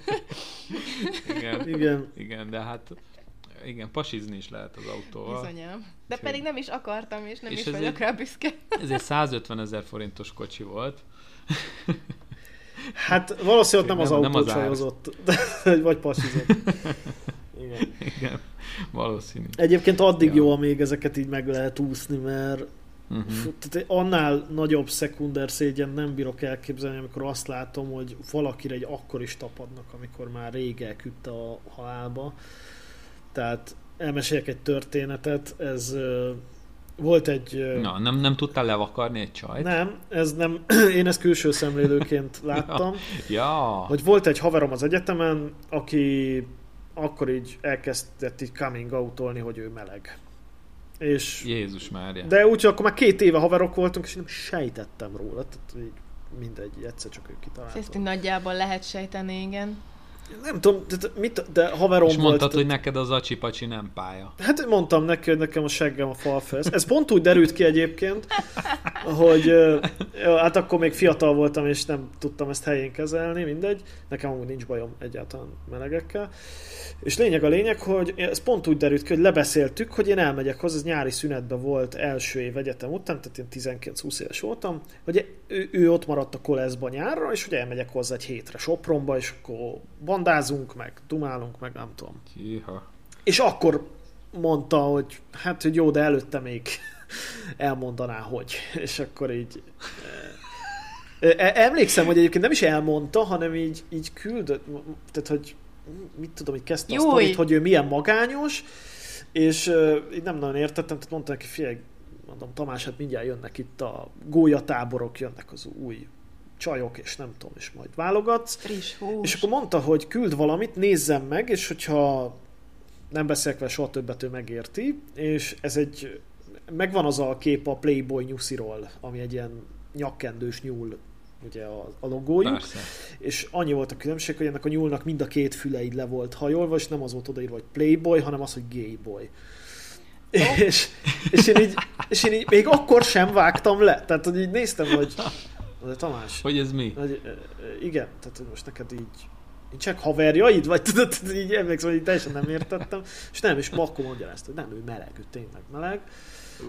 Igen, igen. igen de hát igen, pasizni is lehet az autóval. Bizonyám. De Úgyhogy... pedig nem is akartam, és nem és is vagyok rá büszke. Ez egy 150 ezer forintos kocsi volt. Hát valószínűleg nem, nem az autó csajozott, vagy pasizott. Igen. Igen, valószínű. Egyébként addig ja. jó, amíg ezeket így meg lehet úszni, mert Uh-huh. Tehát annál nagyobb szekunder szégyen nem bírok elképzelni, amikor azt látom, hogy valakire egy akkor is tapadnak, amikor már rég elküldte a halálba. Tehát elmeséljek egy történetet, ez volt egy... Na, nem, nem tudtál levakarni egy csajt? Nem, ez nem, én ezt külső szemlélőként láttam. ja. ja. Hogy volt egy haverom az egyetemen, aki akkor így elkezdett így coming out hogy ő meleg. És, Jézus Mária. De úgy, akkor már két éve haverok voltunk, és én nem sejtettem róla. Tehát így mindegy, egyszer csak ő kitalálta. Ezt nagyjából lehet sejteni, igen. Nem tudom, de, mit, de haverom És mondtad, volt, hogy neked az acsipacsi nem pálya. Hát mondtam neki, hogy nekem a seggem a falfesz. Ez pont úgy derült ki egyébként, hogy hát akkor még fiatal voltam, és nem tudtam ezt helyén kezelni, mindegy. Nekem amúgy nincs bajom egyáltalán melegekkel. És lényeg a lényeg, hogy ez pont úgy derült ki, hogy lebeszéltük, hogy én elmegyek hozzá, ez nyári szünetben volt első év egyetem után, tehát én 19-20 éves voltam, hogy ő, ő ott maradt a koleszba nyárra, és hogy elmegyek hozzá egy hétre Sopronba, és akkor bandázunk, meg dumálunk, meg nem tudom. Híha. És akkor mondta, hogy hát, hogy jó, de előtte még elmondaná, hogy. És akkor így... eh, eh, Emlékszem, hogy egyébként nem is elmondta, hanem így, így küldött, tehát hogy mit tudom, hogy kezdte Júj. sztorit, hogy ő milyen magányos, és uh, így nem nagyon értettem, tehát mondta neki, figyelj, mondom, Tamás, hát mindjárt jönnek itt a gólyatáborok, jönnek az új csajok, és nem tudom, és majd válogatsz. Friss hús. És akkor mondta, hogy küld valamit, nézzem meg, és hogyha nem beszélek vele soha többet, ő megérti, és ez egy, megvan az a kép a Playboy nyusziról, ami egy ilyen nyakkendős nyúl, ugye a, a logójuk, Persze. és annyi volt a különbség, hogy ennek a nyúlnak mind a két füleid le volt hajolva, és nem az volt odaírva, hogy Playboy, hanem az, hogy Gayboy. És, és, én így, és én így még akkor sem vágtam le. Tehát, hogy így néztem, hogy de Tamás, Hogy ez mi? hogy, igen, tehát hogy most neked így nincsenek haverjaid, vagy tudod, így emlékszem, hogy teljesen nem értettem, és nem, és ma akkor mondja ezt, hogy nem, ő meleg, ő tényleg meleg,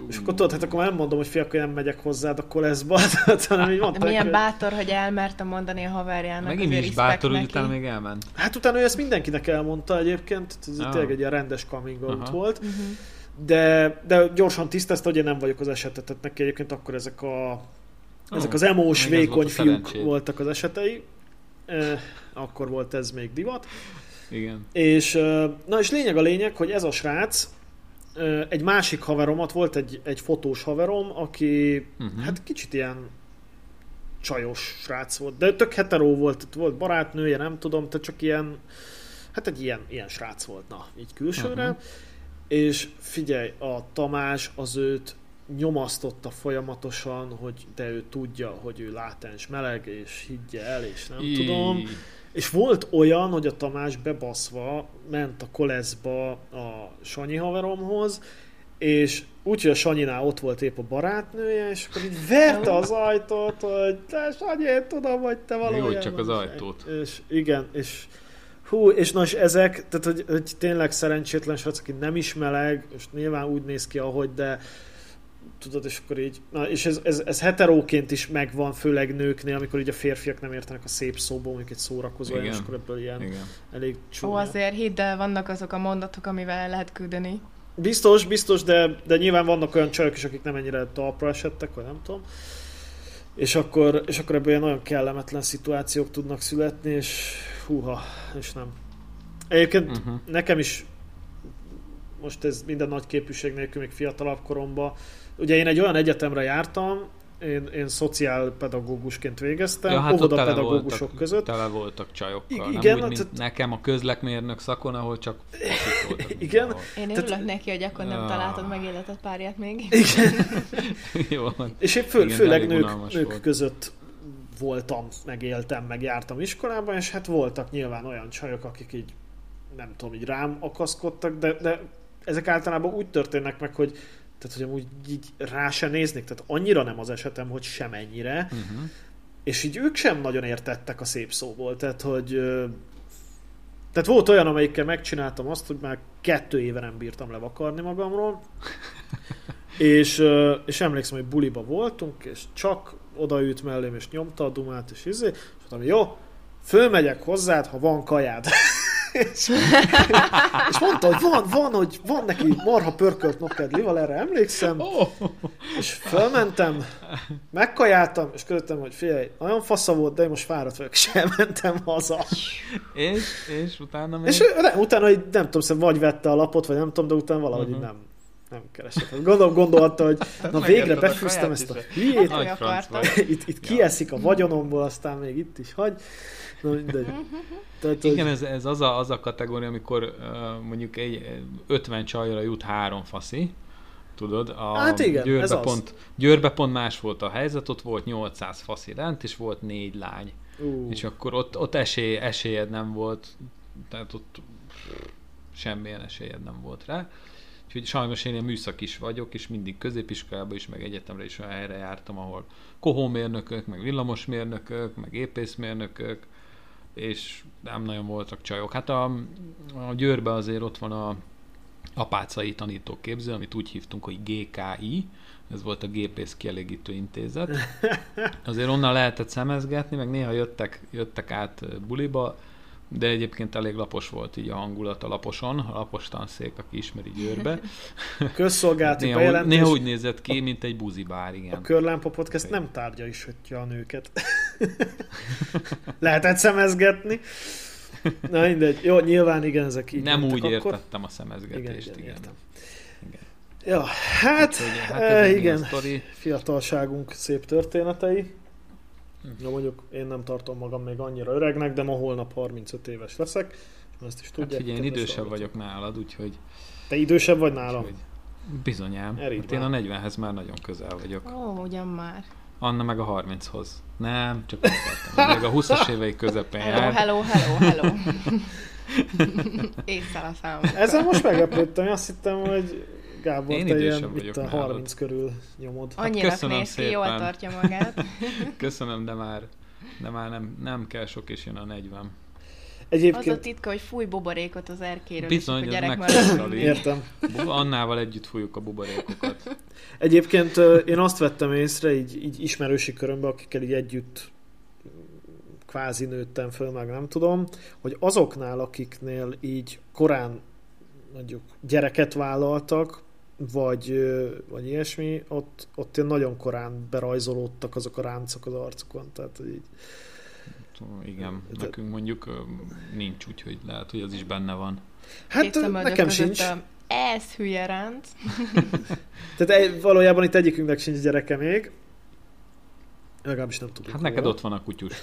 és akkor tudod, hát akkor már nem mondom, hogy fia, akkor nem megyek hozzád a koleszba, hanem így De mondták, milyen hogy- bátor, hogy elmerte mondani a haverjának. Megint is bátor, hogy utána még elment. Hát utána ő ezt mindenkinek elmondta egyébként, ez Ah. tényleg egy ilyen rendes coming out Aha. volt, Mhm. de, de gyorsan tisztázta, hogy én nem vagyok az esetet, tehát neki egyébként akkor ezek a ezek az emós, vékony volt a fiúk szerencséd. voltak az esetei. Eh, Akkor volt ez még divat. Igen. És, na és lényeg a lényeg, hogy ez a srác, egy másik haveromat, volt egy, egy fotós haverom, aki Mhm. hát kicsit ilyen csajos srác volt, de tök hetero volt, volt barátnője, nem tudom, tehát csak ilyen, hát egy ilyen, ilyen srác volt, na, így külsőre. Aha. És figyelj, a Tamás az őt nyomasztotta folyamatosan, hogy de ő tudja, hogy ő látens meleg, és higgye el, és nem Í- tudom. És volt olyan, hogy a Tamás bebaszva ment a koleszba a Sanyi haveromhoz, és úgy, hogy a Sanyinál ott volt épp a barátnője, és akkor így verte az ajtót, hogy te Sanyi, én tudom, hogy te valójában... csak az ajtót. És igen, és hú, és na és ezek, tehát hogy, hogy tényleg szerencsétlen srác, aki nem is meleg, és nyilván úgy néz ki, ahogy, de tudod, és akkor így, na, és ez, ez, ez heteróként is megvan, főleg nőknél, amikor így a férfiak nem értenek a szép szóból, mondjuk egy szórakozó, Igen. és akkor ebből ilyen Igen. elég Ó, csúnya. azért hidd el, vannak azok a mondatok, amivel el lehet küldeni. Biztos, biztos, de, de nyilván vannak olyan csajok is, akik nem ennyire talpra esettek, vagy nem tudom. És akkor, és akkor ebből ilyen nagyon kellemetlen szituációk tudnak születni, és húha, és nem. Egyébként. Uh-huh. nekem is most ez minden nagy képűség nélkül még fiatalabb koromban. Ugye én egy olyan egyetemre jártam, én, én szociálpedagógusként végeztem, Ja, hát ott tele óvodapedagógusok voltak, között. tele voltak csajokkal. I- nem igen, úgy, mint tehát- nekem a közlekmérnök szakon, ahol csak voltak Igen. mindenhol. Én Tehát- örülök neki, hogy akkor nem találtad meg életed párját még. Igen. Jó. És én fő, Igen, főleg nők, nők volt. között voltam, meg éltem, meg jártam iskolában, és hát voltak nyilván olyan csajok, akik így nem tudom, így rám akaszkodtak, de, de ezek általában úgy történnek meg, hogy tehát, hogy amúgy így rá se néznék, tehát annyira nem az esetem, hogy semennyire, Uh-huh. és így ők sem nagyon értettek a szép szóból, tehát hogy tehát volt olyan, amelyikkel megcsináltam azt, hogy már kettő éve nem bírtam levakarni magamról, és, és emlékszem, hogy buliba voltunk, és csak odaült mellém, és nyomta a dumát, és izé, és mondtam, jó, fölmegyek hozzád, ha van kajád. és, és mondta, hogy van, van, hogy van neki marha pörkölt nokkedlival, erre emlékszem, Oh, és fölmentem, megkajáltam, és közöttem, hogy figyelj, nagyon fasza volt, de én most fáradt vagyok, és elmentem haza. és, és utána még... És utána, hogy nem tudom, szerintem vagy vette a lapot, vagy nem tudom, de utána valahogy uh-huh. nem, nem keresett. Hát Gondolom, gondolta, hogy na végre befűztem ezt a hülyét, vagy. itt, itt kieszik a vagyonomból, aztán még itt is hagy. Na mindegy. Tehát, Igen, hogy, ez, ez az, a, az a kategória, amikor uh, mondjuk egy 50 csajra jut három faszi, tudod? A Hát igen, Győrbe ez az. pont, Győrbe pont más volt a helyzet, ott volt 800 faszi lent, és volt négy lány. ú, És akkor ott, ott esély, esélyed nem volt, tehát ott semmilyen esélyed nem volt rá. Úgyhogy sajnos én ilyen műszak is vagyok, és mindig középiskolában is, meg egyetemre is olyan helyre jártam, ahol kohómérnökök, meg villamosmérnökök, meg épészmérnökök, és nem nagyon voltak csajok. Hát a, a Győrbe azért ott van a apácai tanítóképző, amit úgy hívtunk, hogy GKI, ez volt a gépész kielégítő intézet. Azért onnan lehetett szemezgetni, meg néha jöttek, jöttek át buliba, de egyébként elég lapos volt így a hangulat a laposon, a lapos tanszék, aki ismeri Győrbe. Közszolgálati néha, bejelentés. néha úgy nézett ki, mint egy buzibár, igen. A Körlámpa Podcast nem tárgya is, hogyha a nőket. Lehetett szemezgetni. Na mindegy. Jó, nyilván igen, ezek így Nem úgy akkor. értettem a szemezgetést, Igen, igen, igen. értem. Igen. Ja, hát, Úgyhogy, hát e, igen, ilyen sztori. fiatalságunk szép történetei. Na mondjuk én nem tartom magam még annyira öregnek, de ma holnap 35 éves leszek. Ezt is Hát tudják. figyelj, én idősebb vagyok nálad, úgyhogy... Te idősebb vagy nálam? úgyhogy bizonyám. Erigy Hát én a már. 40-hez már nagyon közel vagyok. Ó, ugyan már. Anna meg a 30-hoz. Nem, csak azt akartam. Még a 20-as évei közepén Hello, jár. hello, hello, hello. Észre a számom. Ezzel most meglepődtem, azt hittem, hogy Gábor, Én te ilyen itt a nálad. 30 körül nyomod. Hát Annyira köszönöm néz ki, jól tartja magát. Köszönöm, de már, de már nem, nem kell sok, és jön a 40. Az a Egyébként, titka, hogy fúj buborékot az erkéről, Bizony, és akkor gyerek a lé. értem. Annával együtt fújjuk a buborékokat. Egyébként én azt vettem észre, így, így ismerősi körömben, akikkel így együtt kvázi nőttem föl, meg nem tudom, hogy azoknál, akiknél így korán mondjuk gyereket vállaltak, vagy, vagy ilyesmi, ott, ott ilyen nagyon korán berajzolódtak azok a ráncok az arcukon. Tehát hogy így, Igen, De- nekünk mondjuk nincs, úgyhogy lehet, hogy az is benne van. hát nekem sincs. A, ez hülye ránc. Tehát valójában itt egyikünknek sincs gyereke még. Legalábbis nem tudjuk. Hát neked róla. ott van a kutyus.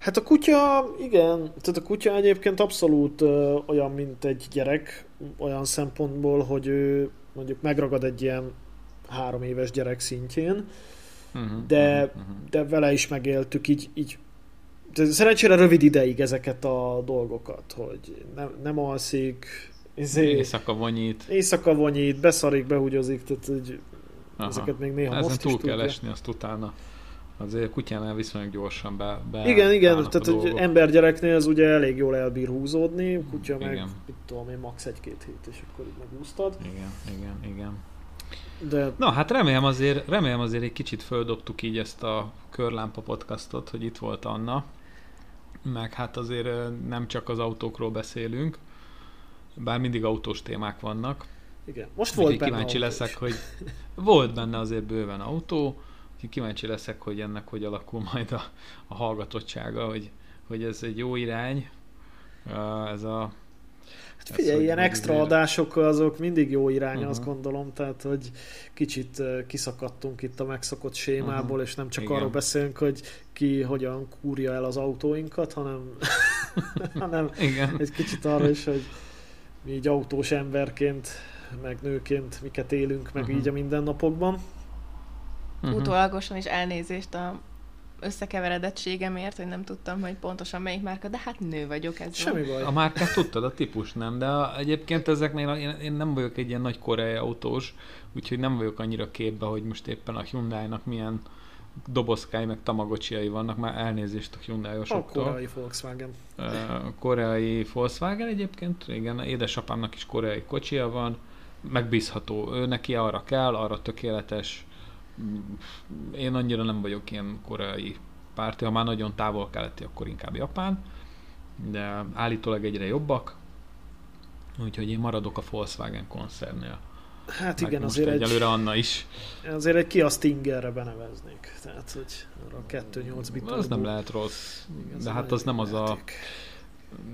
Hát a kutya, igen, tehát a kutya egyébként abszolút ö, olyan, mint egy gyerek, olyan szempontból, hogy ő mondjuk megragad egy ilyen három éves gyerek szintjén, Uh-huh, De- uh-huh, de vele is megéltük így, így de szerencsére rövid ideig ezeket a dolgokat, hogy nem, nem alszik, izé, Éjszaka vonyít. éjszaka vonyít, beszarik, behugyozik, tehát Aha. ezeket még néha Ezen most túl is kell tudja. esni, azt utána. Azért kutyánál viszonylag gyorsan be, be Igen, igen, tehát a egy embergyereknél ez ugye elég jól elbír húzódni, kutya meg, Igen. mit tudom én, max. egy-két hét, és akkor így megúsztad. Igen, igen, igen. De Na, hát remélem azért, remélem azért egy kicsit földobtuk így ezt a Körlámpa podcastot, hogy itt volt Anna. Meg hát azért nem csak az autókról beszélünk, bár mindig autós témák vannak. igen, most volt benne kíváncsi autó leszek, hogy volt benne azért bőven autó, úgyhogy kíváncsi leszek, hogy ennek hogy alakul majd a, a hallgatottsága, hogy, hogy ez egy jó irány, ez a Hát ez, figyelj, hogy ilyen extra azért- adások azok mindig jó irány, uh-huh. azt Mhm. gondolom, tehát hogy kicsit kiszakadtunk itt a megszokott sémából, Mhm. és nem csak Igen. arról beszélünk, hogy ki hogyan kúrja el az autóinkat, hanem, hanem igen, egy kicsit arra is, hogy mi így autós emberként, meg nőként miket élünk, meg Mhm. így a mindennapokban. Mhm. Utólagosan is elnézést a összekeveredettségemért, hogy nem tudtam, hogy pontosan melyik márka, de hát nő vagyok ez. Semmi baj. A márkát tudtad, a típus nem, de a, egyébként ezeknél a- én, én nem vagyok egy ilyen nagy koreai autós, úgyhogy nem vagyok annyira képbe, hogy most éppen a Hyundai-nak milyen dobozkái meg tamagocsiai vannak, már elnézést a A Hyundai-osoktól. koreai Volkswagen. Koreai Volkswagen egyébként, igen, édesapámnak is koreai kocsia van, megbízható, ő neki arra kell, arra tökéletes. Mm, Én annyira nem vagyok ilyen koreai párti, ha már nagyon távol keleti, akkor inkább Japán, de állítólag egyre jobbak, úgyhogy én maradok a Volkswagen koncernnél. Hát igen, azért egy, egyelőre Anna is. azért egy Kia Stingerre beneveznék. Tehát, hogy arra a 2.8 bit Az nem lehet rossz, Igen, de hát az nem az a,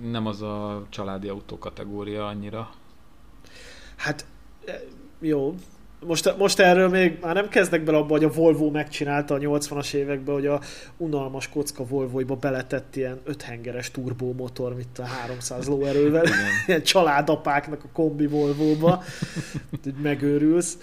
nem az a családi autó kategória annyira. Hát e, jó. Most, most erről még már nem kezdek bele abba, hogy a Volvo megcsinálta a 80-as években, hogy a unalmas kocka Volvoiba beletett ilyen öthengeres turbómotor, mint a 300 lóerővel. Ilyen családapáknak a kombi Volvóba. Úgy megőrülsz.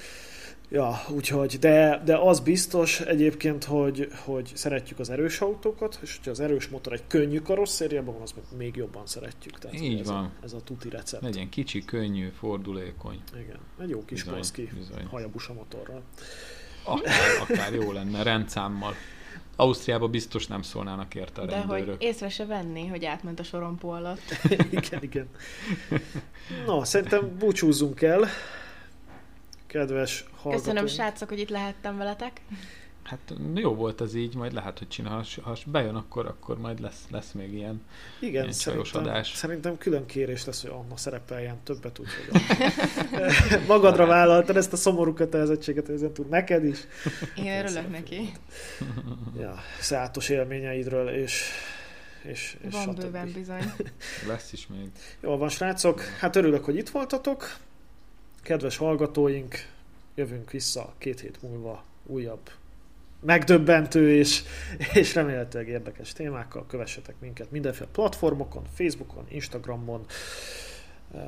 Ja, úgyhogy, de, de az biztos egyébként, hogy, hogy szeretjük az erős autókat, és hogyha az erős motor egy könnyű karosszériában van, az még jobban szeretjük. Tehát Így ez van. A, ez a tuti recept. Legyen kicsi, könnyű, fordulékony. Igen, egy jó kis Bizony, Polski bizony. hajabusa motorral. Akár, akár jó lenne, rendszámmal. Ausztriában biztos nem szólnának érte a De hogy rendőrök. észre se venni, hogy átment a sorompó alatt. igen, igen. Na, szerintem búcsúzzunk el. Kedves hallgatóink. Köszönöm, srácok, hogy itt lehettem veletek. Hát jó volt ez így, majd lehet, hogy csinál. Ha bejön, akkor, akkor majd lesz, lesz még ilyen. Igen, Ilyen szerintem, adás. szerintem külön kérés lesz, hogy Anna szerepeljen többet, úgyhogy magadra vállaltad ezt a szomorú kötelezettséget, hogy ezen túl neked is. Én örülök neki. Ja, szátos élményeidről, és, és, és Van stb. bőven bizony. Lesz is még. Jól van, srácok, hát örülök, hogy itt voltatok. Kedves hallgatóink, jövünk vissza két hét múlva újabb megdöbbentő és, és remélhetőleg érdekes témákkal. Kövessetek minket mindenféle platformokon, Facebookon, Instagramon, eh,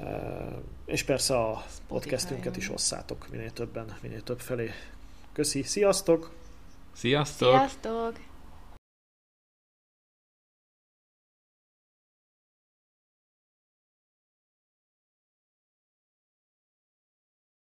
és persze a podcastünket is osszátok minél többen, minél több felé. Köszi, sziasztok! Sziasztok! Sziasztok!